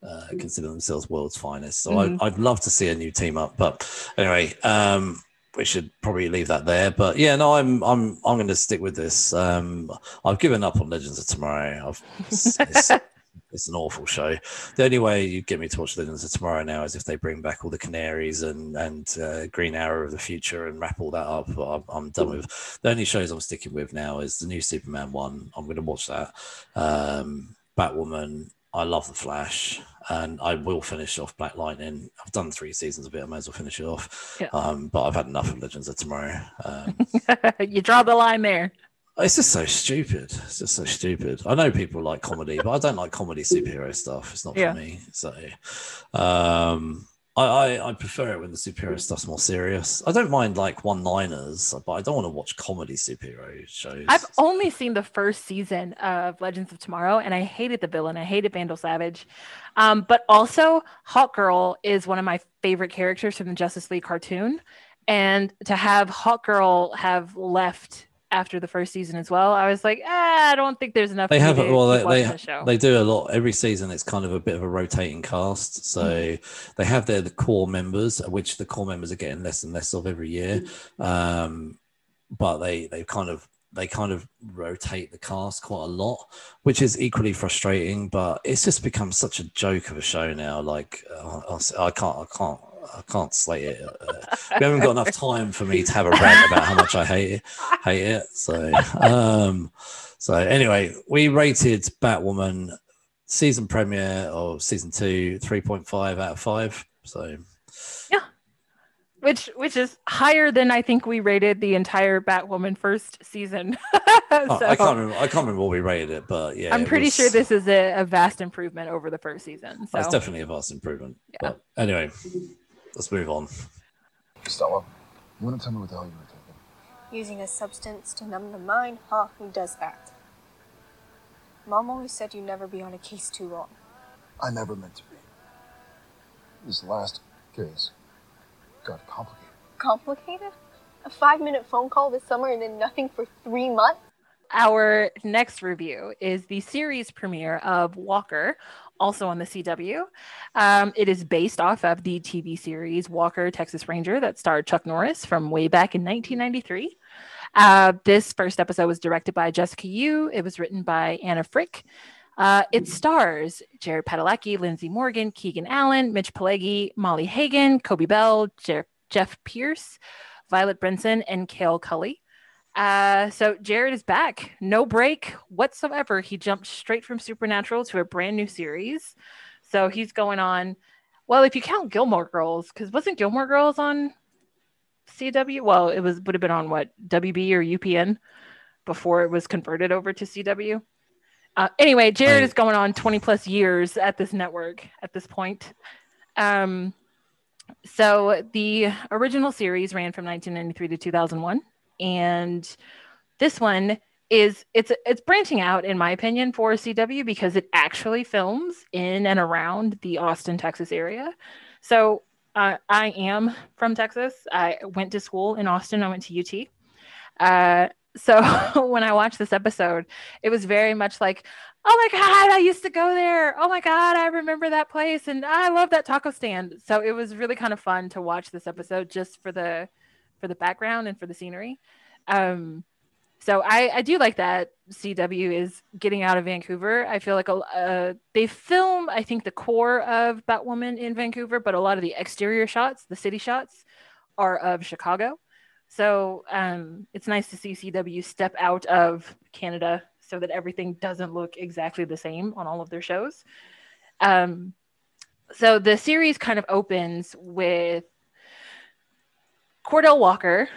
Speaker 1: uh, consider themselves world's finest. So
Speaker 2: Mhm.
Speaker 1: I'd, I'd love to see a new team up. But anyway, um, we should probably leave that there. But yeah, no, I'm I'm I'm going to stick with this. Um, I've given up on Legends of Tomorrow. I've, it's, it's, it's an awful show. The only way you get me to watch Legends of Tomorrow now is if they bring back all the Canaries and and uh, Green Arrow of the future and wrap all that up. I'm, I'm done with. The only shows I'm sticking with now is the new Superman one. I'm going to watch that. Um, Batwoman. I love the Flash, and I will finish off Black Lightning. I've done three seasons of it. I may as well finish it off.
Speaker 2: Yeah.
Speaker 1: Um, but I've had enough of Legends of Tomorrow. Um,
Speaker 2: you draw the line there
Speaker 1: it's just so stupid. It's just so stupid. I know people like comedy, but I don't like comedy superhero stuff. It's not for
Speaker 2: Yeah.
Speaker 1: me. So, um, I, I, I prefer it when the superhero stuff's more serious. I don't mind like one-liners, but I don't want to watch comedy superhero shows.
Speaker 2: I've only seen the first season of Legends of Tomorrow, and I hated the villain. I hated Vandal Savage. Um, but also, Hawk Girl is one of my favorite characters from the Justice League cartoon, and to have Hawk Girl have left after the first season as well. I was like, ah, I don't think there's enough.
Speaker 1: They have well, they they,
Speaker 2: the
Speaker 1: they do a lot every season. It's kind of a bit of a rotating cast, so
Speaker 2: Mm-hmm.
Speaker 1: they have their the core members, which the core members are getting less and less of every year.
Speaker 2: Mm-hmm.
Speaker 1: Um, but they they kind of they kind of rotate the cast quite a lot, which is equally frustrating. But it's just become such a joke of a show now. Like uh, I can't I can't. I can't slate it. Uh, we haven't got enough time for me to have a rant about how much I hate it. Hate it. So, um, so anyway, we rated Batwoman season premiere or season two, 3.5 out of five. So yeah,
Speaker 2: which which is higher than I think we rated the entire Batwoman first season.
Speaker 1: oh, I can't remember. I can't remember what we rated it, but yeah,
Speaker 2: I'm pretty
Speaker 1: was-
Speaker 2: sure this is a, a vast improvement over the first season. So
Speaker 1: It's definitely a vast improvement.
Speaker 2: Yeah.
Speaker 1: But anyway, let's move on.
Speaker 4: Stella, you want to tell me what the hell you were taking?
Speaker 5: Using a substance to numb the mind? Huh, who does that? Mom always said you'd never be on a case too long.
Speaker 4: I never meant to be. This last case got complicated.
Speaker 5: Complicated? A five minute phone call this summer and then nothing for three months?
Speaker 2: our next review is the series premiere of Walker, also on the CW. Um, it is based off of the TV series Walker, Texas Ranger, that starred Chuck Norris from way back in 1993. Uh, this first episode was directed by Jessica Yu. It was written by Anna Fricke. Uh, it stars Jared Padalecki, Lindsay Morgan, Keegan Allen, Mitch Pileggi, Molly Hagan, Coby Bell, Jer- Jeff Pierce, Violet Brinson, and Kale Culley. Uh, so Jared is back, no break whatsoever. He jumped straight from Supernatural to a brand new series. So he's going on. Well, if you count Gilmore Girls, because wasn't Gilmore Girls on CW? Well, it was would have been on what WB or UPN before it was converted over to CW. Uh, anyway, Jared
Speaker 1: I-
Speaker 2: is going on 20 plus years at this network at this point. Um, so the original series ran from 1993 to 2001 and this one is it's it's branching out in my opinion for CW because it actually films in and around the Austin, Texas area. So uh, I am from Texas. I went to school in Austin. I went to UT. Uh, so when I watched this episode, it was very much like, oh my god, I used to go there. Oh my god, I remember that place, and I love that taco stand. So it was really kind of fun to watch this episode just for the for the background and for the scenery. Um, so I, I do like that CW is getting out of Vancouver. I feel like a, uh, they film, I think, the core of Batwoman in Vancouver, but a lot of the exterior shots, the city shots, are of Chicago. So um, it's nice to see CW step out of Canada so that everything doesn't look exactly the same on all of their shows. Um, so the series kind of opens with Cordell Walker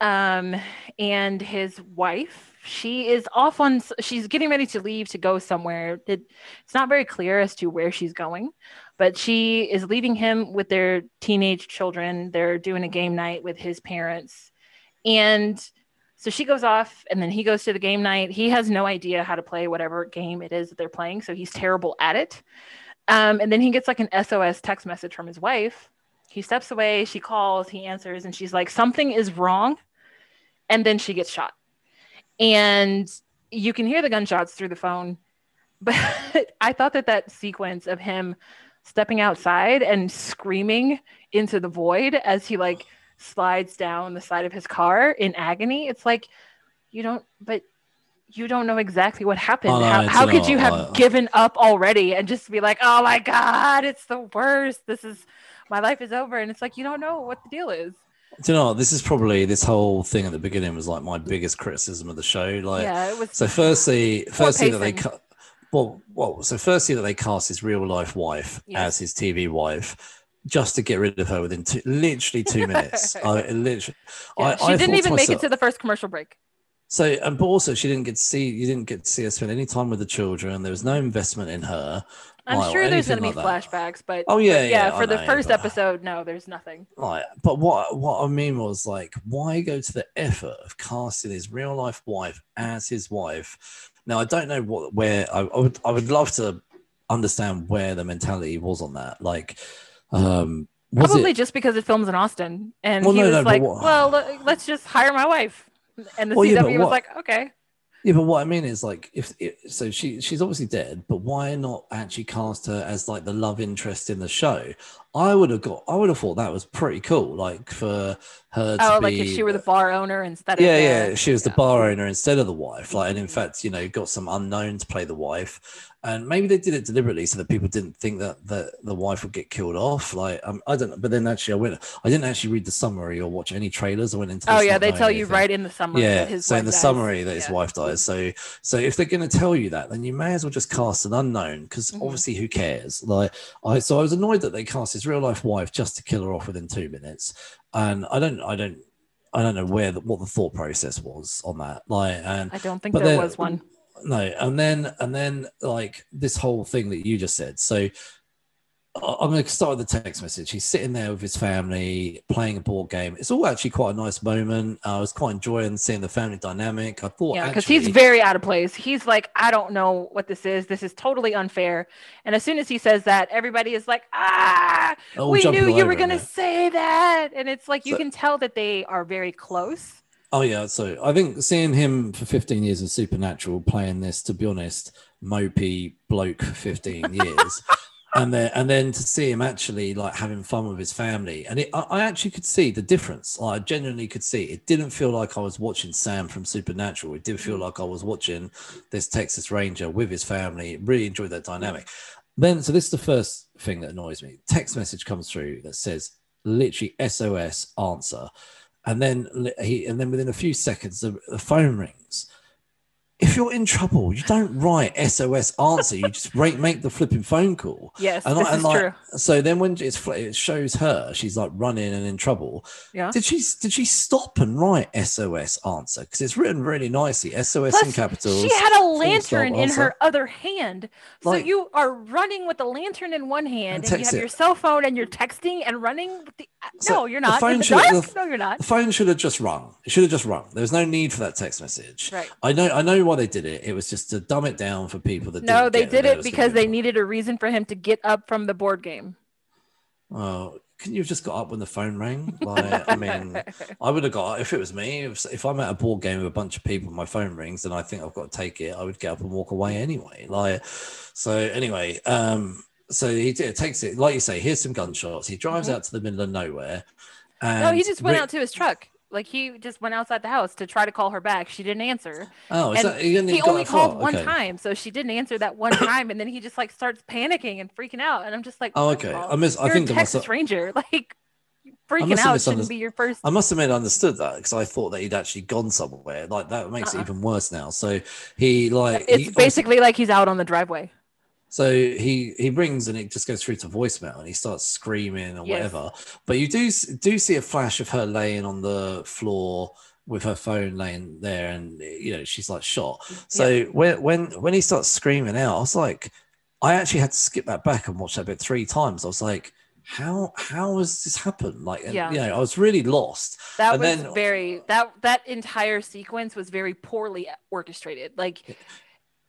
Speaker 2: um, and his wife. She is off on, she's getting ready to leave to go somewhere. It, it's not very clear as to where she's going, but she is leaving him with their teenage children. They're doing a game night with his parents. And so she goes off, and then he goes to the game night. He has no idea how to play whatever game it is that they're playing, so he's terrible at it. Um, and then he gets like an SOS text message from his wife. He steps away, she calls, he answers, and she's like, Something is wrong. And then she gets shot. And you can hear the gunshots through the phone. But I thought that that sequence of him stepping outside and screaming into the void as he like slides down the side of his car in agony, it's like, you don't, but you don't know exactly what happened.
Speaker 1: Oh, no,
Speaker 2: how how could you have
Speaker 1: like-
Speaker 2: given up already and just be like, oh my God, it's the worst. This is my life is over. And it's like, you don't know what the deal is.
Speaker 1: Do you know? This is probably this whole thing at the beginning was like my biggest criticism of the show. Like,
Speaker 2: yeah, it was.
Speaker 1: so firstly, firstly that they cut. Well, well, so firstly that they cast his real life wife as his TV wife, just to get rid of her within two, literally two minutes. I literally,
Speaker 2: yeah,
Speaker 1: I,
Speaker 2: she
Speaker 1: I
Speaker 2: didn't even make it to the first commercial break.
Speaker 1: So, and but also she didn't get to see you didn't get to see her spend any time with the children. There was no investment in her.
Speaker 2: I'm
Speaker 1: Like,
Speaker 2: sure there's going to be
Speaker 1: like
Speaker 2: flashbacks, but
Speaker 1: Oh,
Speaker 2: but
Speaker 1: yeah,
Speaker 2: yeah.
Speaker 1: yeah, I
Speaker 2: For the
Speaker 1: know,
Speaker 2: first
Speaker 1: but-
Speaker 2: episode, no, there's nothing.
Speaker 1: Right, but what what I mean was like, why go to the effort of casting his real life wife as his wife? Now I don't know what where I, I would I would love to understand where the mentality was on that. Like, um, was
Speaker 2: Probably
Speaker 1: it?
Speaker 2: just because it films in Austin, and
Speaker 1: Well,
Speaker 2: he
Speaker 1: no,
Speaker 2: was
Speaker 1: no,
Speaker 2: like,
Speaker 1: what-
Speaker 2: "Well, let's just hire my wife," and the
Speaker 1: Well, yeah,
Speaker 2: CW was
Speaker 1: what-
Speaker 2: like, "Okay."
Speaker 1: Yeah, but what I mean is like, if it, so, she she's obviously dead, but why not actually cast her as like the love interest in the show? I would have got, I would have thought that was pretty cool, like for her to
Speaker 2: Oh,
Speaker 1: be.
Speaker 2: like if she were the bar owner instead
Speaker 1: yeah,
Speaker 2: of the,
Speaker 1: yeah, she was the bar owner instead of the wife. Like, and in fact, you know, got some unknown to play the wife, and maybe they did it deliberately so that people didn't think that that the wife would get killed off. Like, um, I don't know, but then actually, I went, I didn't actually read the summary or watch any trailers. I went into.
Speaker 2: Oh yeah, they tell you right in the summary.
Speaker 1: Yeah,
Speaker 2: that his
Speaker 1: so in the
Speaker 2: dies.
Speaker 1: summary that his
Speaker 2: Yeah.
Speaker 1: wife dies. So, so if they're going to tell you that, then you may as well just cast an unknown because
Speaker 2: Mhm.
Speaker 1: obviously, who cares? Like, I so I was annoyed that they cast his real life wife just to kill her off within two minutes, and I don't, I don't, I don't know where the, what the thought process was on that. Like, and
Speaker 2: I don't think there
Speaker 1: then-
Speaker 2: was one.
Speaker 1: No, and then and then like this whole thing that you just said. So I'm going to start with the text message. He's sitting there with his family playing a board game. It's all actually quite a nice moment. I was quite enjoying seeing the family dynamic. I thought,
Speaker 2: Yeah, because he's very out of place. He's like, I don't know what this is. This is totally unfair. And as soon as he says that, everybody is like, Ah, we knew you were gonna say that. And it's like you
Speaker 1: So-
Speaker 2: can tell that they are very close.
Speaker 1: Oh yeah, so I think seeing him for 15 years of Supernatural playing this, to be honest, mopey bloke for 15 years, and then and then to see him actually like having fun with his family, and it, I, I actually could see the difference. Like, I genuinely could see it. Didn't feel like I was watching Sam from Supernatural. It did feel like I was watching this Texas Ranger with his family. Really enjoyed that dynamic. Then, so this is the first thing that annoys me. Text message comes through that says literally SOS answer and then he and then within a few seconds the, the phone rings if you're in trouble you don't write sos answer you just make the flipping phone call
Speaker 2: Yes,
Speaker 1: and,
Speaker 2: this
Speaker 1: and
Speaker 2: is
Speaker 1: like,
Speaker 2: true.
Speaker 1: so then when it's it shows her she's like running and in trouble
Speaker 2: Yeah.
Speaker 1: did she did she stop and write sos answer because it's written really nicely sos in
Speaker 2: Plus,
Speaker 1: capitals
Speaker 2: She had a lantern in
Speaker 1: answer.
Speaker 2: her other hand. So
Speaker 1: Like-
Speaker 2: you are running with the lantern in one hand,
Speaker 1: And
Speaker 2: and, you have
Speaker 1: it.
Speaker 2: your cell phone, and you're texting and running. With the, uh,
Speaker 1: So
Speaker 2: no, you're
Speaker 1: the
Speaker 2: not.
Speaker 1: phone
Speaker 2: the
Speaker 1: should- the-
Speaker 2: no, you're not.
Speaker 1: the phone should have just rung it should have just rung there was no need for that text message
Speaker 2: Right.
Speaker 1: I know, I know why they did it. It was just to dumb it down for people that.
Speaker 2: No, they did it because they needed a reason for him to get up from the board game.
Speaker 1: Oh, couldn't you have just got up when the phone rang? Like, I mean, I would have got if it was me. If, if I'm at a board game with a bunch of people, my phone rings, and I think I've got to take it. I would get up and walk away anyway. Like, so anyway, um, so he did, takes it. Like you say, here's some gunshots. He drives
Speaker 2: Mhm.
Speaker 1: out to the middle of nowhere. And
Speaker 2: no, he just went
Speaker 1: Rick-
Speaker 2: out to his truck. Like he just went outside the house to try to call her back. She didn't answer.
Speaker 1: Oh, that, he, only
Speaker 2: He only called one
Speaker 1: Okay.
Speaker 2: time, so she didn't answer that one time, and then he just like starts panicking and freaking out. And I'm just like,
Speaker 1: Oh, okay. I miss. I think
Speaker 2: a
Speaker 1: I must.
Speaker 2: Texas
Speaker 1: Have,
Speaker 2: Ranger. Like freaking out shouldn't be your first.
Speaker 1: I must have made understood that because I thought that he'd actually gone somewhere. Like that makes
Speaker 2: Uh-uh.
Speaker 1: it even worse now. So he like
Speaker 2: It's
Speaker 1: he,
Speaker 2: basically like he's out on the driveway.
Speaker 1: So he he rings and it just goes through to voicemail and he starts screaming or
Speaker 2: Yes.
Speaker 1: whatever. But you do do see a flash of her laying on the floor with her phone laying there, and you know she's like shot. So when when when he starts screaming out, I was like, I actually had to skip that back and watch that bit three times. I was like, how how has this happened? Like, and,
Speaker 2: Yeah.
Speaker 1: you know, I was really lost.
Speaker 2: That
Speaker 1: And
Speaker 2: was
Speaker 1: then-
Speaker 2: very that that entire sequence was very poorly orchestrated. Like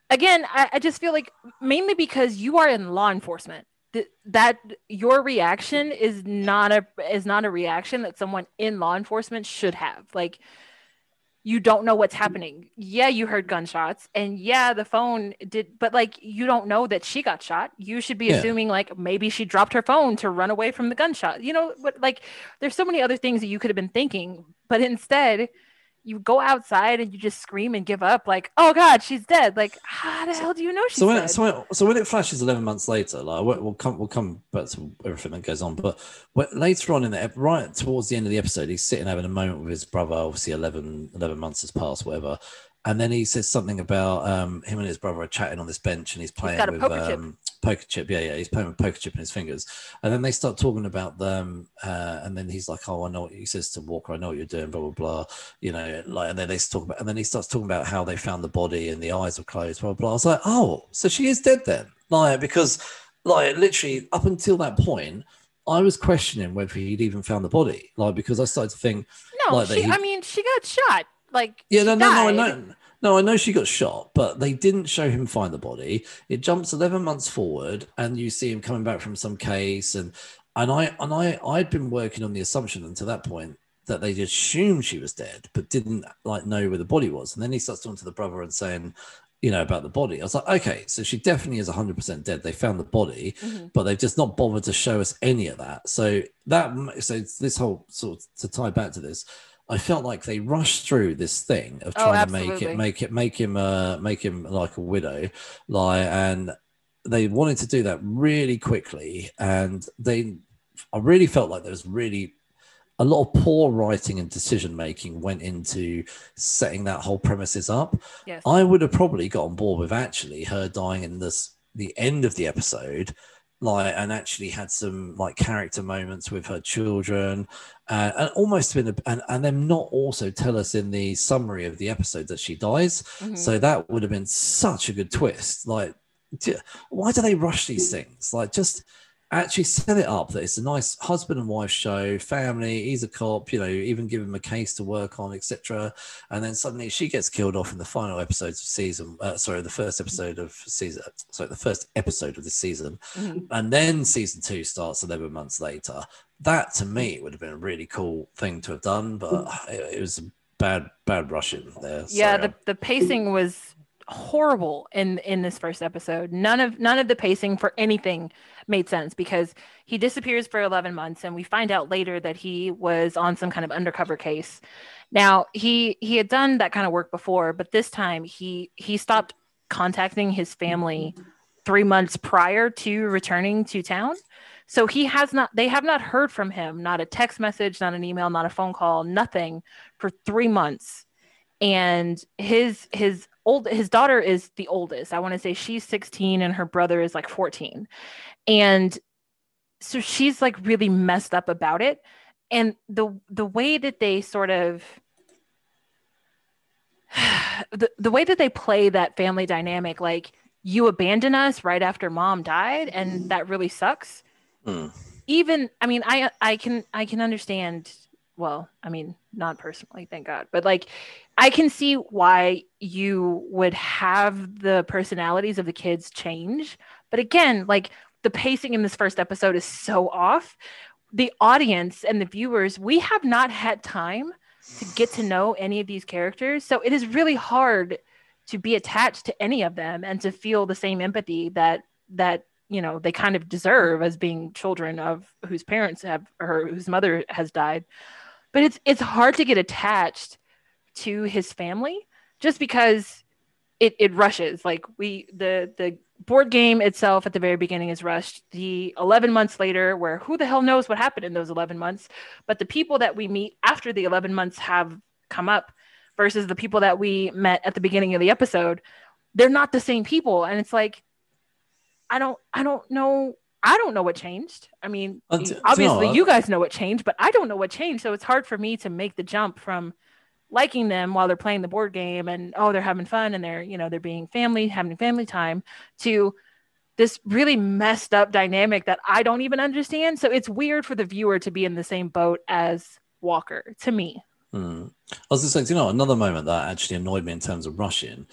Speaker 2: again, I, I just feel like mainly because you are in law enforcement. th- That your reaction is not a is not a reaction that someone in law enforcement should have. Like you don't know what's happening. Yeah, you heard gunshots, and yeah, the phone did, but like you don't know that she got shot. You should be
Speaker 1: Yeah.
Speaker 2: assuming like maybe she dropped her phone to run away from the gunshot. You know, but like there's so many other things that you could have been thinking, but instead you go outside and you just scream and give up. Like, oh god, she's dead. Like, how the hell do you know she's
Speaker 1: so when,
Speaker 2: dead?
Speaker 1: so when so when it flashes 11 months later like we'll, come we'll come back to everything that goes on but later on in the right towards the end of the episode he's sitting having a moment with his brother obviously 11 11 months has passed whatever and then he says something about um him and his brother are chatting on this bench and he's playing
Speaker 2: a
Speaker 1: with um poker chip yeah yeah he's playing with poker chip in his fingers and then they start talking about them uh, and then he's like oh i know what he says to walker i know what you're doing blah blah blah you know like and then they talk about and then he starts talking about how they found the body and the eyes were closed blah blah, blah. i was like oh so she is dead then like because like literally up until that point, I was questioning whether he'd even found the body, like because I started to think,
Speaker 2: No,
Speaker 1: Like
Speaker 2: she,
Speaker 1: he-
Speaker 2: I mean, she got shot. Like,
Speaker 1: yeah, no, no, no, I know. No, I know she got shot, but they didn't show him find the body. It jumps eleven months forward, and you see him coming back from some case, and and I and I I'd been working on the assumption until that point that they assumed she was dead, but didn't like know where the body was. And then he starts talking to the brother and saying, you know, about the body. I was like, okay, so she definitely is hundred percent dead. They found the body,
Speaker 2: Mhm.
Speaker 1: but they've just not bothered to show us any of that. So that so this whole sort of, to tie back to this, I felt like they rushed through this thing of
Speaker 2: Oh,
Speaker 1: trying to make it make it make him uh make him like a widow, lie, and they wanted to do that really quickly, and they I really felt like there was really a lot of poor writing and decision making went into setting that whole premises up.
Speaker 2: Yes.
Speaker 1: I would have probably got on board with actually her dying in this the end of the episode, like and actually had some like character moments with her children, uh, and almost been a, and and them not also tell us in the summary of the episode that she dies.
Speaker 2: Mhm.
Speaker 1: So that would have been such a good twist. Like, d- why do they rush these things? Like, just actually set it up that it's a nice husband and wife show, family. He's a cop, you know, even give him a case to work on, etc. And then suddenly she gets killed off in the final episodes of season. Uh, sorry, the first episode of season. Sorry, the first episode of the season,
Speaker 2: Mhm.
Speaker 1: and then season two starts 11 months later. That to me would have been a really cool thing to have done, but it, it was a bad, bad rushing there.
Speaker 2: yeah
Speaker 1: Sorry,
Speaker 2: the, the pacing was horrible in in this first episode. None of none of the pacing for anything made sense because he disappears for 11 months and we find out later that he was on some kind of undercover case. Now he he had done that kind of work before but this time he he stopped contacting his family three months prior to returning to town so he has not they have not heard from him not a text message not an email not a phone call nothing for three months. And his his old his daughter is the oldest. I want to say she's 16 and her brother is like 14 and so she's like really messed up about it. And the the way that they sort of the, the way that they play that family dynamic like you abandon us right after mom died and mm-hmm. that really sucks
Speaker 1: Mm.
Speaker 2: even i mean i i can i can understand well i mean not personally thank god but like i can see why you would have the personalities of the kids change. But again like the pacing in this first episode is so off. The audience and the viewers we have not had time to get to know any of these characters. So it is really hard to be attached to any of them and to feel the same empathy that that you know they kind of deserve as being children of whose parents have or whose mother has died. But it's it's hard to get attached to his family just because it, it rushes. Like we the the board game itself at the very beginning is rushed. The 11 months later where who the hell knows what happened in those 11 months but the people that we meet after the 11 months have come up versus the people that we met at the beginning of the episode they're not the same people. And it's like i don't i don't know i don't know what changed i mean
Speaker 1: Uh, d- do you
Speaker 2: obviously
Speaker 1: what?
Speaker 2: you guys know what changed but i don't know what changed so it's hard for me to make the jump from liking them while they're playing the board game and oh they're having fun and they're you know they're being family having family time to this really messed up dynamic that i don't even understand so it's weird for the viewer to be in the same boat as walker to me
Speaker 1: Mm. I was just saying, you know, another moment that actually annoyed me in terms of rushing,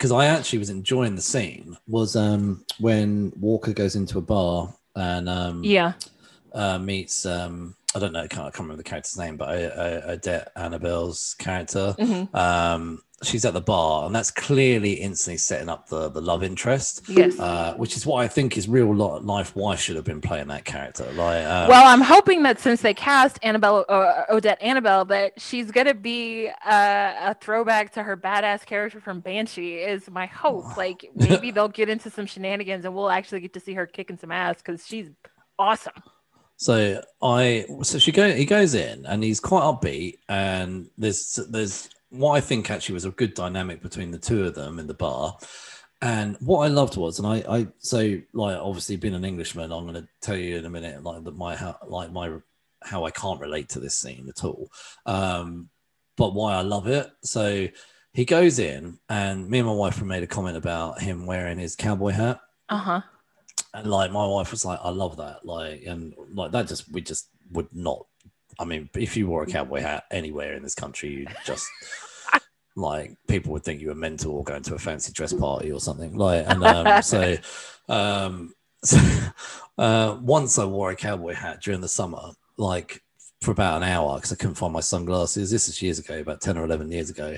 Speaker 1: because I actually was enjoying the scene, was um, when Walker goes into a bar and um,
Speaker 2: yeah
Speaker 1: uh, meets, um, I don't know, I can't, I can't remember the character's name, but uh, uh, Odette Annable's character.
Speaker 2: Mhm.
Speaker 1: Um, she's at the bar, and that's clearly instantly setting up the, the love interest,
Speaker 2: yes
Speaker 1: uh, which is what I think is real life why should have been playing that character. Like, um,
Speaker 2: well, I'm hoping that since they cast Annable uh, Odette Annable, that she's gonna be uh, a throwback to her badass character from Banshee. Is my hope. Like maybe they'll get into some shenanigans and we'll actually get to see her kicking some ass because she's awesome.
Speaker 1: So I so she go he goes in and he's quite upbeat and there's there's what I think actually was a good dynamic between the two of them in the bar. And what I loved was, and I, I so like obviously being an Englishman, I'm going to tell you in a minute like that my how like my how I can't relate to this scene at all, um, but why I love it. So he goes in, and me and my wife made a comment about him wearing his cowboy hat,
Speaker 2: Uh huh.
Speaker 1: And like my wife was like, I love that. Like, and like that just, we just would not. I mean, if you wore a cowboy hat anywhere in this country, you just like people would think you were mental or going to a fancy dress party or something. Like, and um, so, um, so uh, once I wore a cowboy hat during the summer, like for about an hour because I couldn't find my sunglasses. This is years ago, about ten or eleven years ago,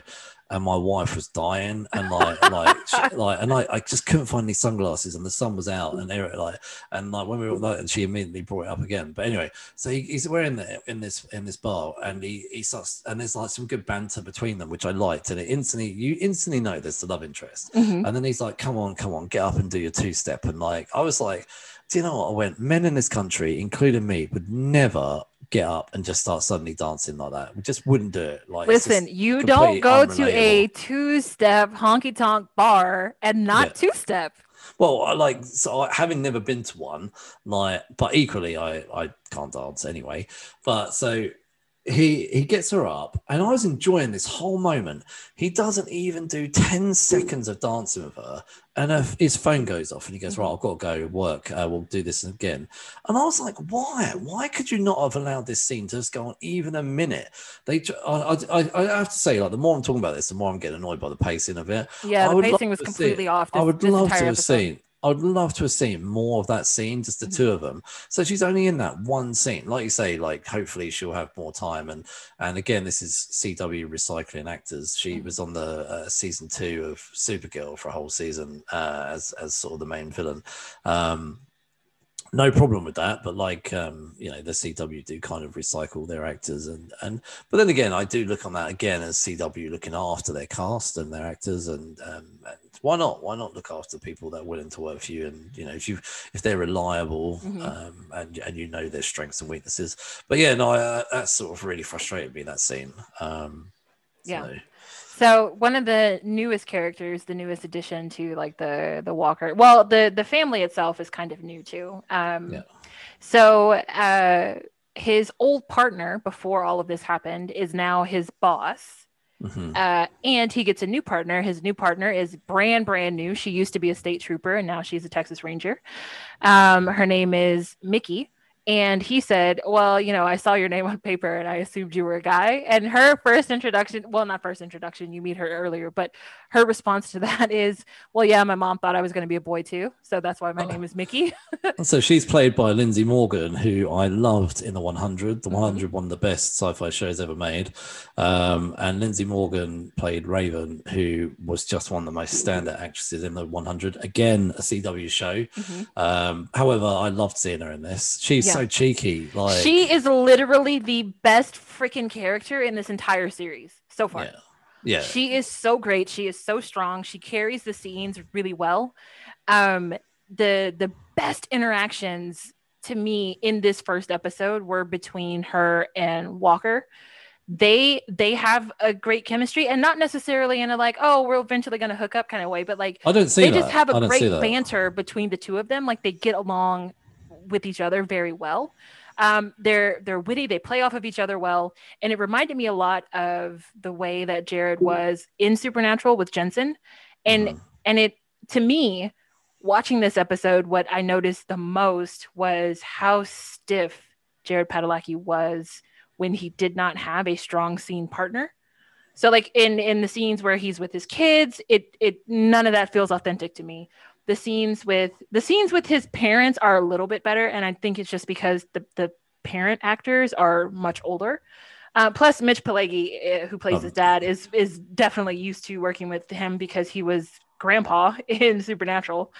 Speaker 1: and my wife was dying, and like, like, she, like, and I, I just couldn't find any sunglasses, and the sun was out, and they were like, and like when we were like, and she immediately brought it up again. But anyway, so he, he's wearing the in this in this bar, and he he starts, and there's like some good banter between them, which I liked, and it instantly you instantly know there's the love interest,
Speaker 2: Mhm.
Speaker 1: and then he's like, "Come on, come on, get up and do your two step," and like I was like, "Do you know what?" I went, "Men in this country, including me, would never." Get up and just start suddenly dancing like that. We just wouldn't do it. Like
Speaker 2: Listen, you don't go to a two-step honky tonk bar and not
Speaker 1: Yeah.
Speaker 2: two-step.
Speaker 1: Well, I like so I, having never been to one, like, but equally, I I can't dance anyway. But so he he gets her up, and I was enjoying this whole moment. He doesn't even do ten seconds of dancing with her, and her, his phone goes off, and he goes, "Right, I've got to go work. Uh, we'll do this again." And I was like, "Why? Why could you not have allowed this scene to just go on even a minute?" They, I, I, I have to say, like, the more I'm talking about this, the more I'm getting annoyed by the pacing of it.
Speaker 2: Yeah,
Speaker 1: I
Speaker 2: the pacing was
Speaker 1: see
Speaker 2: completely off.
Speaker 1: I would
Speaker 2: this
Speaker 1: love to have
Speaker 2: episode.
Speaker 1: seen. I would love to have seen more of that scene, just the
Speaker 2: Mm-hmm.
Speaker 1: two of them. So she's only in that one scene, like you say. Like hopefully she'll have more time. And and again, this is CW recycling actors. She
Speaker 2: Mm-hmm.
Speaker 1: was on the uh, season two of Supergirl for a whole season uh, as as sort of the main villain. Um, no problem with that but like um you know the cw do kind of recycle their actors and and but then again i do look on that again as cw looking after their cast and their actors and um and why not why not look after people that are willing to work for you and you know if you if they're reliable
Speaker 2: Mhm.
Speaker 1: um and and you know their strengths and weaknesses but yeah no uh, that sort of really frustrated me that scene um
Speaker 2: Yeah.
Speaker 1: so-
Speaker 2: So one of the newest characters, the newest addition to like the the Walker. Well, the the family itself is kind of new too. Um,
Speaker 1: Yeah.
Speaker 2: So uh, his old partner before all of this happened is now his boss.
Speaker 1: Mhm.
Speaker 2: Uh, and he gets a new partner. His new partner is brand brand new. She used to be a state trooper, and now she's a Texas Ranger. Um, her name is Mickey. And he said, Well, you know, I saw your name on paper and I assumed you were a guy. And her first introduction, well, not first introduction, you meet her earlier, but her response to that is, Well, yeah, my mom thought I was going to be a boy too. So that's why my name is Mickey.
Speaker 1: So she's played by Lindsay Morgan, who I loved in the 100. The
Speaker 2: Mhm.
Speaker 1: 100, one of the best sci-fi shows ever made. Um, and Lindsay Morgan played Raven, who was just one of the most standout actresses in the 100. Again, a CW show.
Speaker 2: Mhm.
Speaker 1: Um, however, I loved seeing her in this. She's
Speaker 2: Yeah.
Speaker 1: So cheeky. Like
Speaker 2: she is literally the best freaking character in this entire series so far.
Speaker 1: yeah, yeah.
Speaker 2: She is so great. She is so strong. She carries the scenes really well. Um, the the best interactions to me in this first episode were between her and Walker. They they have a great chemistry, and not necessarily in a like, oh, we're eventually going to hook up kind of way, but like
Speaker 1: I don't see
Speaker 2: they
Speaker 1: that.
Speaker 2: just have a great banter between the two of them. Like they get along with each other very well. Um, they're they're witty. They play off of each other well, and it reminded me a lot of the way that Jared was in Supernatural with Jensen, and
Speaker 1: Mhm.
Speaker 2: and it to me watching this episode what i noticed the most was how stiff jared padalecki was when he did not have a strong scene partner so like in in the scenes where he's with his kids it it none of that feels authentic to me the scenes with the scenes with his parents are a little bit better and i think it's just because the the parent actors are much older uh, plus, Mitch Pileggi, uh, who plays
Speaker 1: Um,
Speaker 2: his dad, is is definitely used to working with him because he was grandpa in Supernatural.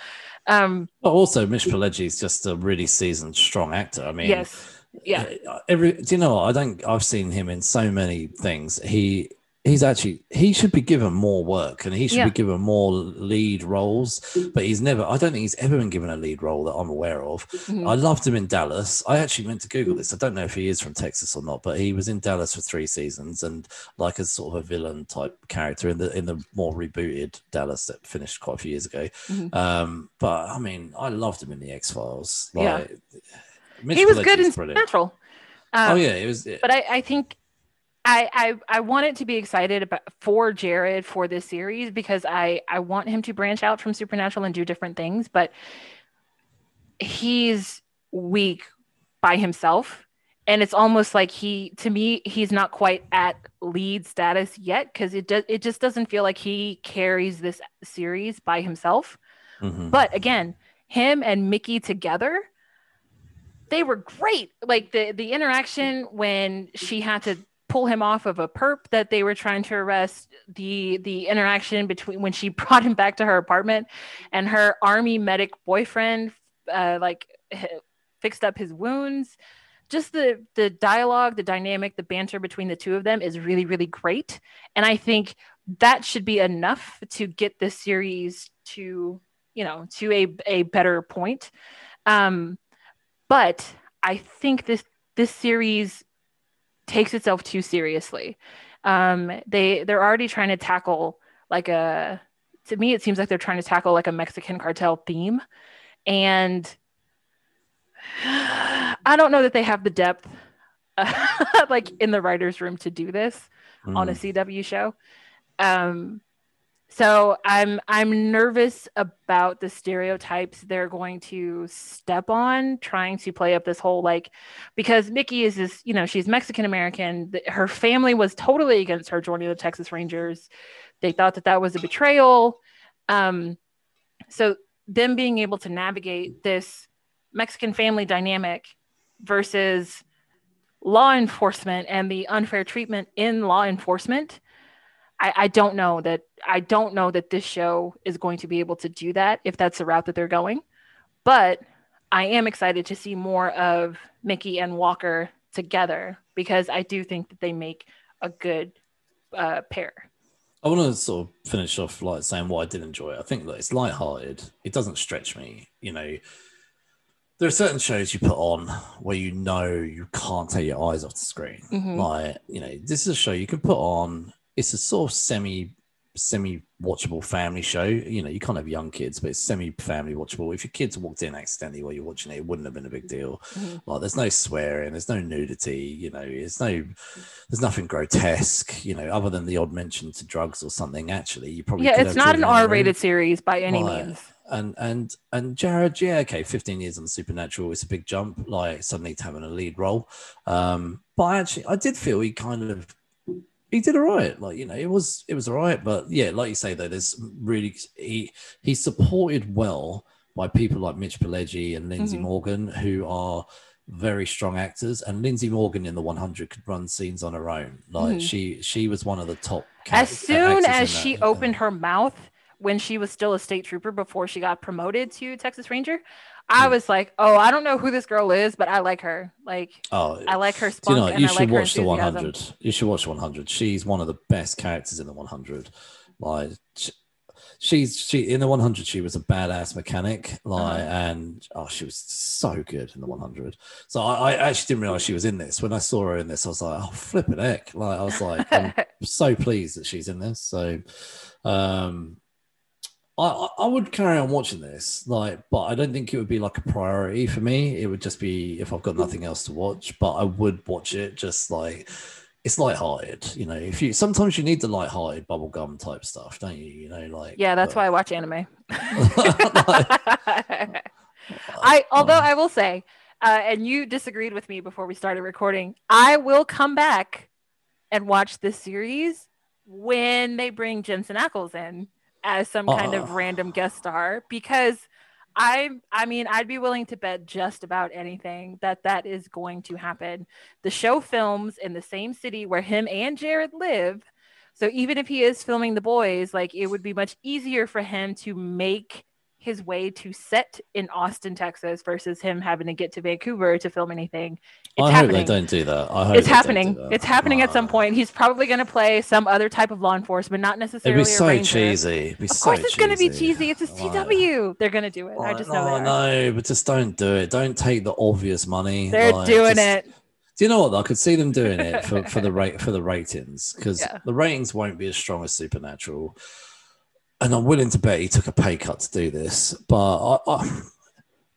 Speaker 2: Um,
Speaker 1: also, Mitch Pileggi is just a really seasoned, strong actor. I mean,
Speaker 2: yes, yeah,
Speaker 1: uh, Every do you know what? I don't. I've seen him in so many things. He he's actually he should be given more work and he should
Speaker 2: Yeah.
Speaker 1: be given more lead roles. But he's never. I don't think he's ever been given a lead role that I'm aware of.
Speaker 2: Mhm.
Speaker 1: I loved him in Dallas. I actually meant to Google this. I don't know if he is from Texas or not, but he was in Dallas for three seasons and like a sort of a villain type character in the in the more rebooted Dallas that finished quite a few years ago.
Speaker 2: Mhm.
Speaker 1: Um, but I mean, I loved him in the X Files.
Speaker 2: Yeah.
Speaker 1: Like, Mitch
Speaker 2: he was good in
Speaker 1: brilliant.
Speaker 2: Supernatural. Um,
Speaker 1: oh yeah, it was.
Speaker 2: but I, I think I, I I wanted to be excited about for Jared for this series because I I want him to branch out from Supernatural and do different things. But he's weak by himself and it's almost like he to me he's not quite at lead status yet because it does it just doesn't feel like he carries this series by himself
Speaker 1: Mhm.
Speaker 2: but again him and mickey together they were great like the the interaction when she had to pull him off of a perp that they were trying to arrest the the interaction between when she brought him back to her apartment and her army medic boyfriend uh, like fixed up his wounds. Just the the dialogue the dynamic the banter between the two of them is really really great. And i think that should be enough to get this series to you know to a, a better point. Um but i think this this series takes itself too seriously. Um they they're already trying to tackle like a to me it seems like they're trying to tackle like a mexican cartel theme. And i don't know that they have the depth like in the writers room to do this on a
Speaker 1: Mm.
Speaker 2: cw show. Um so i'm i'm nervous about the stereotypes they're going to step on trying to play up this whole like because mickey is this you know she's mexican american her family was totally against her joining the texas rangers. They thought that that was a betrayal. Um so them being able to navigate this mexican family dynamic versus law enforcement and the unfair treatment in law enforcement I, I don't know that I don't know that this show is going to be able to do that if that's the route that they're going. But I am excited to see more of Mickey and Walker together because I do think that they make a good uh, pair.
Speaker 1: I want to sort of finish off like saying what I did enjoy. I think that it's light-hearted. It doesn't stretch me. You know, there are certain shows you put on where you know you can't take your eyes off the screen.
Speaker 2: Mhm.
Speaker 1: Like, you know, this is a show you can put on. It's a sort of semi semi watchable family show. You know, you can't have young kids, but it's semi family watchable. If your kids walked in accidentally while you're watching it, it wouldn't have been a big deal.
Speaker 2: Mhm.
Speaker 1: Like, there's no swearing, there's no nudity. You know, there's no, there's nothing grotesque. You know, other than the odd mention to drugs or something. Actually, you probably
Speaker 2: Yeah, it's not an
Speaker 1: children in the room
Speaker 2: R-rated series by any
Speaker 1: Right.
Speaker 2: means.
Speaker 1: and and and Jared, yeah, okay, 15 years on Supernatural, it's a big jump, like suddenly to having a lead role. Um, but I actually, I did feel he kind of he did all right. Like you know, it was it was all right, but yeah, like you say though, there's really he he's supported well by people like Mitch Pileggi and Lindsey
Speaker 2: Mhm.
Speaker 1: Morgan, who are very strong actors. And Lindsey Morgan in the 100 could run scenes on her own. Like
Speaker 2: Mhm.
Speaker 1: she she was one of the top.
Speaker 2: As soon as she opened her mouth when she was still a state trooper before she got promoted to Texas Ranger, I
Speaker 1: Hmm.
Speaker 2: was like, "Oh, I don't know who this girl is, but I like her. Like,
Speaker 1: Oh,
Speaker 2: I like her spunk
Speaker 1: you know, you should
Speaker 2: like
Speaker 1: watch the 100. You should watch 100. She's one of the best characters in the 100. Like, sh- she's she in the 100. She was a badass mechanic. Like,
Speaker 2: Uh-huh.
Speaker 1: and oh, she was so good in the 100. So I, I actually didn't realize she was in this. When I saw her in this, I was like, oh, flipping heck! Like, I was like, I'm so pleased that she's in this. So, um, I, I would carry on watching this, like, but I don't think it would be like a priority for me. It would just be if I've got nothing else to watch, but I would watch it just like it's light-hearted, you know. If you sometimes you need the light-hearted bubblegum type stuff, don't you? You know, like
Speaker 2: yeah, that's
Speaker 1: but-
Speaker 2: why I watch anime.
Speaker 1: Like-
Speaker 2: I although I will say, uh, and you disagreed with me before we started recording, I will come back and watch this series when they bring Jensen Ackles in as some kind of
Speaker 1: Oh.
Speaker 2: random guest star because I I mean I'd be willing to bet just about anything that that is going to happen. The show films in the same city where him and Jared live. So even if he is filming the boys, like it would be much easier for him to make his way to set in Austin, Texas, versus him having to get to Vancouver to film anything. It's
Speaker 1: I hope
Speaker 2: happening.
Speaker 1: they don't do that. I hope
Speaker 2: It's happening.
Speaker 1: do.
Speaker 2: It's happening at some point. He's probably going to play some other type of law enforcement, not necessarily.
Speaker 1: It'd be
Speaker 2: a
Speaker 1: so
Speaker 2: ranger.
Speaker 1: cheesy. It'd be
Speaker 2: Of
Speaker 1: so
Speaker 2: course, it's going to be
Speaker 1: cheesy.
Speaker 2: It's a
Speaker 1: Like-
Speaker 2: CW. They're going to do it. I just know oh,
Speaker 1: no,
Speaker 2: they are.
Speaker 1: no, but just don't do it. Don't take the obvious money.
Speaker 2: They're
Speaker 1: Like,
Speaker 2: doing
Speaker 1: just-
Speaker 2: it.
Speaker 1: Do you know what? though? I could see them doing it for, for the rate for the ratings because
Speaker 2: Yeah.
Speaker 1: the ratings won't be as strong as Supernatural. And I'm willing to bet he took a pay cut to do this, but I, I,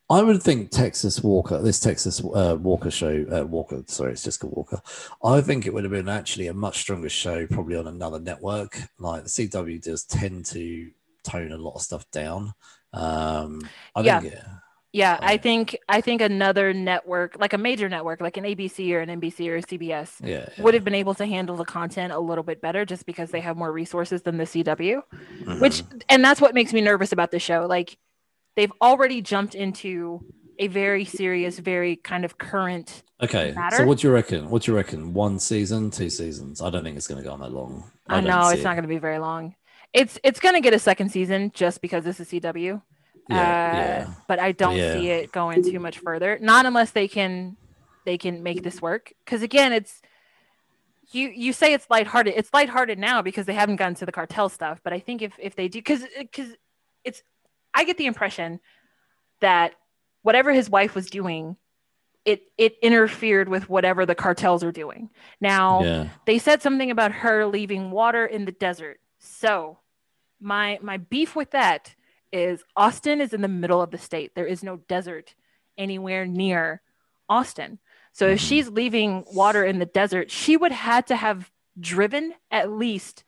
Speaker 1: I would think Texas Walker, this Texas uh, Walker show, uh, Walker, sorry, it's just called Walker. I think it would have been actually a much stronger show, probably on another network. Like the CW does tend to tone a lot of stuff down. Um, I
Speaker 2: Yeah.
Speaker 1: think, yeah.
Speaker 2: Yeah, I think I think another network, like a major network, like an ABC or an NBC or a CBS,
Speaker 1: Yeah.
Speaker 2: would have been able to handle the content a little bit better just because they have more resources than the CW. Which
Speaker 1: Mhm.
Speaker 2: and that's what makes me nervous about the show. Like they've already jumped into a very serious, very kind of current.
Speaker 1: Okay.
Speaker 2: matter.
Speaker 1: So what do you reckon? What do you reckon? One season, two seasons? I don't think it's going to go on that long.
Speaker 2: I
Speaker 1: don't
Speaker 2: know it's
Speaker 1: it.
Speaker 2: not going to be very long. It's it's going to get a second season just because this is CW.
Speaker 1: Yeah.
Speaker 2: uh,
Speaker 1: yeah.
Speaker 2: but I don't
Speaker 1: yeah.
Speaker 2: see it going too much further. Not unless they can they can make this work. Because again, it's you you say it's lighthearted. It's lighthearted now because they haven't gotten to the cartel stuff. But I think if if they do, because because it's I get the impression that whatever his wife was doing. It, it interfered with whatever the cartels are doing. Now,
Speaker 1: Yeah.
Speaker 2: they said something about her leaving water in the desert. So, my my beef with that is Austin is in the middle of the state. There is no desert anywhere near Austin. So if
Speaker 1: Mhm.
Speaker 2: she's leaving water in the desert, she would had to have driven at least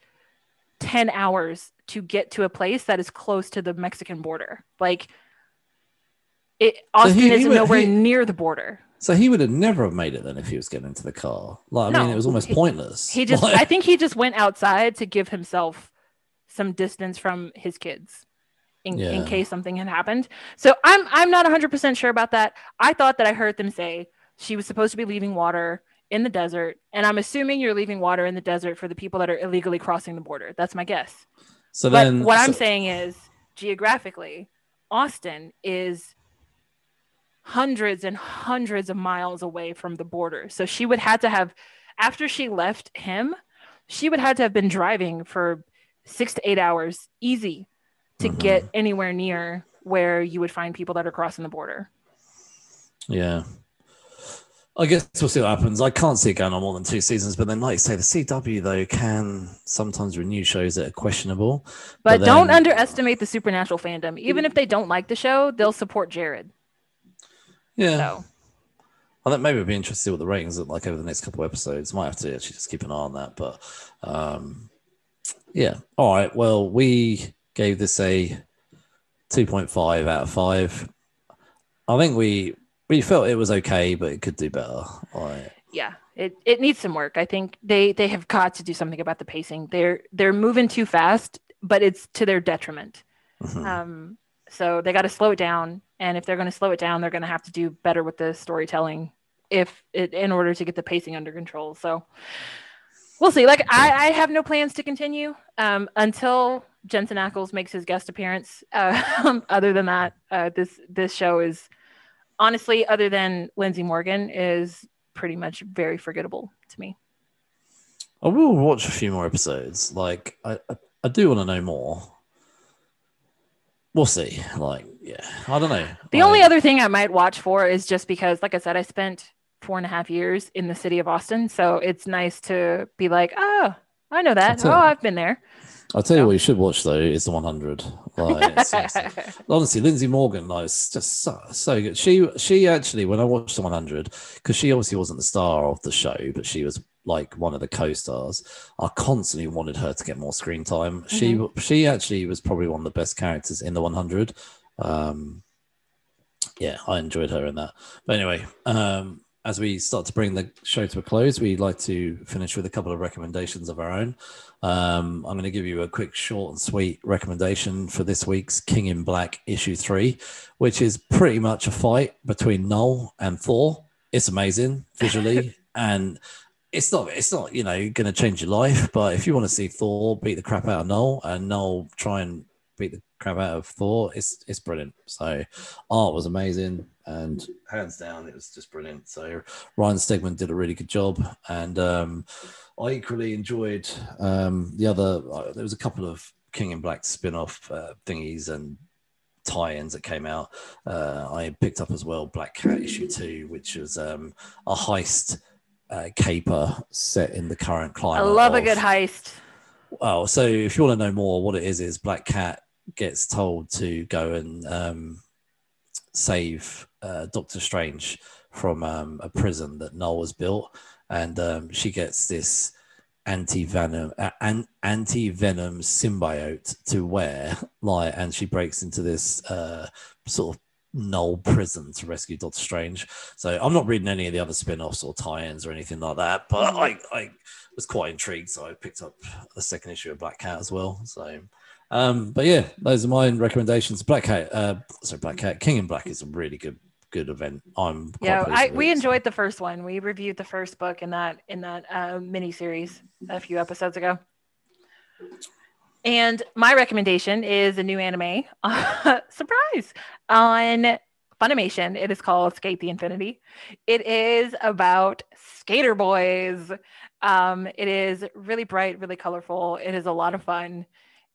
Speaker 2: 10 hours to get to a place that is close to the Mexican border. Like it Austin
Speaker 1: he- he
Speaker 2: is
Speaker 1: would-
Speaker 2: nowhere
Speaker 1: he-
Speaker 2: near the border.
Speaker 1: So he would have never have made it then if he was getting into the car. Like, I mean, it was almost pointless.
Speaker 2: He just
Speaker 1: Like-
Speaker 2: I think he just went outside to give himself some distance from his kids in, in case something had happened. So I'm I'm not 100% sure about that. I thought that I heard them say she was supposed to be leaving water in the desert and I'm assuming you're leaving water in the desert for the people that are illegally crossing the border. That's my guess.
Speaker 1: so
Speaker 2: But
Speaker 1: then
Speaker 2: what I'm saying is geographically Austin is hundreds and hundreds of miles away from the border. So she would have to have after she left him, she would have to have been driving for 6 to 8 hours easy to
Speaker 1: Mhm.
Speaker 2: get anywhere near where you would find people that are crossing the border.
Speaker 1: Yeah. I guess we'll see what happens. I can't see it going on more than two seasons, but then, like you say, the CW though can sometimes renew shows that are questionable.
Speaker 2: But,
Speaker 1: But
Speaker 2: don't
Speaker 1: then-
Speaker 2: underestimate the supernatural fandom. Even if they don't like the show, they'll support Jared.
Speaker 1: Yeah,
Speaker 2: So
Speaker 1: I think maybe it'd be interesting to see what the ratings look like over the next couple of episodes. Might have to actually just keep an eye on that. But um, yeah, all right. Well, we gave this a two point five out of five. I think we we felt it was okay, but it could do better. Right.
Speaker 2: yeah it, it needs some work i think they they have got to do something about the pacing they're they're moving too fast but it's to their detriment
Speaker 1: Mhm.
Speaker 2: um so they got to slow it down and if they're going to slow it down they're going to have to do better with the storytelling if it in order to get the pacing under control so we'll see like i i have no plans to continue um until jensen ackles makes his guest appearance uh, other than that uh this this show is honestly other than lindsey morgan is pretty much very forgettable to me
Speaker 1: I will watch a few more episodes. Like I, I, I do want to know more. We'll see. Like, yeah, I don't know.
Speaker 2: The
Speaker 1: Like,
Speaker 2: only other thing I might watch for is just because, like I said, I spent four and a half years in the city of Austin. So it's nice to be like, oh, I know that. Oh. I've been there.
Speaker 1: I'll tell you what you should watch though is the 100. Like, honestly, Lindsey Morgan, like, it's just so, so good. She she actually, when I watched the 100, because she obviously wasn't the star of the show, but she was like one of the co-stars. I constantly wanted her to get more screen time. She she actually was probably one of the best characters in the 100. Um, yeah, I enjoyed her in that. But anyway, um, as we start to bring the show to a close, we'd like to finish with a couple of recommendations of our own. Um, I'm going to give you a quick, short, and sweet recommendation for this week's King in Black issue three, which is pretty much a fight between Knull and Thor. It's amazing visually, and it's not it's not you know going to change your life, but if you want to see Thor beat the crap out of Knull and Knull try and beat the crap out of Thor, it's it's brilliant. So art was amazing, and hands down, it was just brilliant. So Ryan Stegman did a really good job, and um, I equally enjoyed um, the other. Uh, there was a couple of King in Black spin-off uh, thingies and tie-ins that came out. Uh, I picked up as well Black Cat issue two, which was um, a heist uh, caper set in the current climate.
Speaker 2: I
Speaker 1: climate.
Speaker 2: love a good heist.
Speaker 1: Oh, so if you want to know more, what it is is Black Cat gets told to go and um, save uh, Doctor Strange from um, a prison that Knull has built, and um, she gets this anti venom uh, an anti venom symbiote to wear, like, and she breaks into this uh, sort of Knull prison to rescue Doctor Strange. So I'm not reading any of the other spin-offs or tie-ins or anything like that, but I, I was quite intrigued, so I picked up the second issue of Black Cat as well. So, um, but yeah, those are my recommendations. Black Cat, uh, sorry, Black Cat, King in Black is a really good good event. I'm
Speaker 2: Yeah, I, we enjoyed the first one. We reviewed the first book in that in that uh, mini series a few episodes ago. And my recommendation is a new anime, surprise, on Funimation. It is called Skate the Infinity. It is about skater boys. Um, it is really bright, really colorful. It is a lot of fun.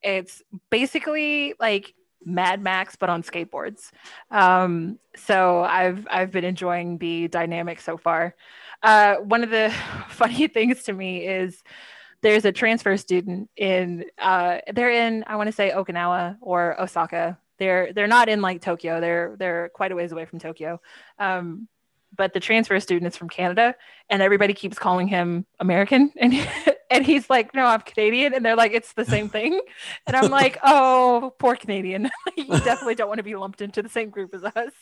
Speaker 2: It's basically like Mad Max, but on skateboards. Um, so I've I've been enjoying the dynamic so far. Uh, one of the funny things to me is there's a transfer student in uh, they're in I want to say Okinawa or Osaka. They're they're not in like Tokyo. They're they're quite a ways away from Tokyo. Um, but the transfer student is from Canada, and everybody keeps calling him American, and and he's like, "No, I'm Canadian," and they're like, "It's the same thing," and I'm like, "Oh, poor Canadian. you definitely don't want to be lumped into the same group as us."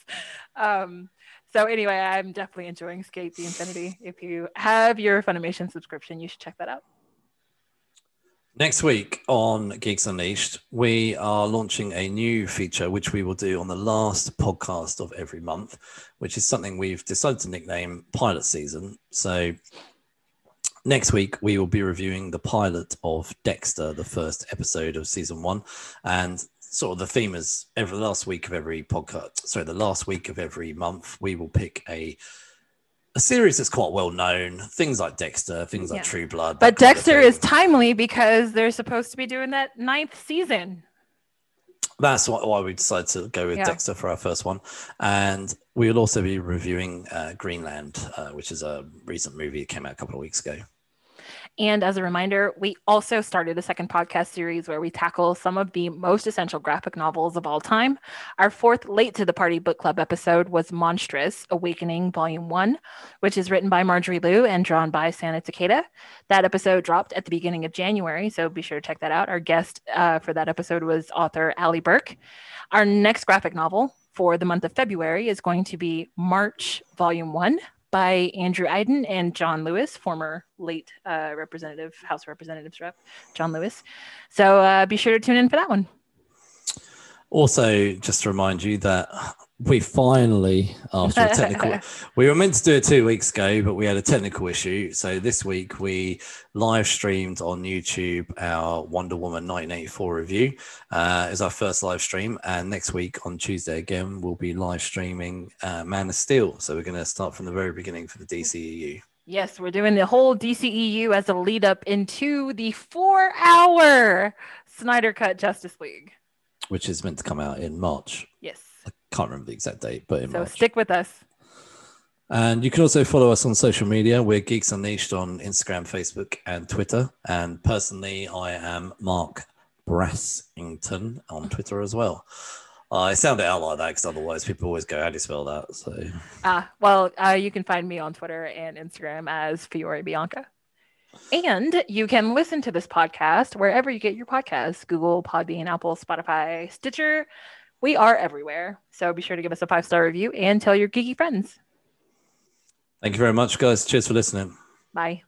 Speaker 2: Um, so anyway, I'm definitely enjoying Skate the Infinity. If you have your Funimation subscription, you should check that out.
Speaker 1: Next week on Geeks Unleashed, we are launching a new feature which we will do on the last podcast of every month, which is something we've decided to nickname Pilot Season. So next week we will be reviewing the pilot of Dexter, the first episode of season one, and sort of the theme is every last week of every podcast. Sorry, the last week of every month we will pick a a series that's quite well known, things like Dexter, things like True Blood.
Speaker 2: But
Speaker 1: that kind of
Speaker 2: Dexter is timely because they're supposed to be doing that ninth season.
Speaker 1: that's why, why we decided to go with
Speaker 2: Yeah.
Speaker 1: Dexter for our first one. And we will also be reviewing uh, Greenland, uh, which is a recent movie that came out a couple of weeks ago.
Speaker 2: And as a reminder, we also started a second podcast series where we tackle some of the most essential graphic novels of all time. Our fourth Late to the Party Book Club episode was Monstress Awakening Volume 1, which is written by Marjorie Liu and drawn by Sana Takeda. That episode dropped at the beginning of January, so be sure to check that out. Our guest uh, for that episode was author Ali Burke. Our next graphic novel for the month of February is going to be March Volume 1 by Andrew Aydin and John Lewis, former late uh, representative, House Representatives rep, John Lewis. So uh, be sure to tune in for that one.
Speaker 1: Also, just to remind you that we finally, after a technical, we were meant to do it two weeks ago, but we had a technical issue. So this week we live streamed on YouTube our Wonder Woman 1984 review. Uh, is our first live stream, and next week on Tuesday again we'll be live streaming uh, Man of Steel. So we're going to start from the very beginning for the DCEU.
Speaker 2: Yes, we're doing the whole DCEU as a lead up into the four hour Snyder Cut Justice League.
Speaker 1: which is meant to come out in March. Can't remember the exact date, but in
Speaker 2: So
Speaker 1: March.
Speaker 2: stick with us.
Speaker 1: And you can also follow us on social media. We're Geeks Unleashed on Instagram, Facebook, and Twitter. And personally, I am Mark Brassington on Twitter as well. I sound it out like that because otherwise people always go, "How do you spell that?" So
Speaker 2: Ah, well, uh, you can find me on Twitter and Instagram as Fiore Bianca. And you can listen to this podcast wherever you get your podcasts Google, Podbean, Apple, Spotify, Stitcher. We are everywhere. So be sure to give us a five star review and tell your geeky friends.
Speaker 1: thank you very much, guys. Cheers for listening.
Speaker 2: Bye.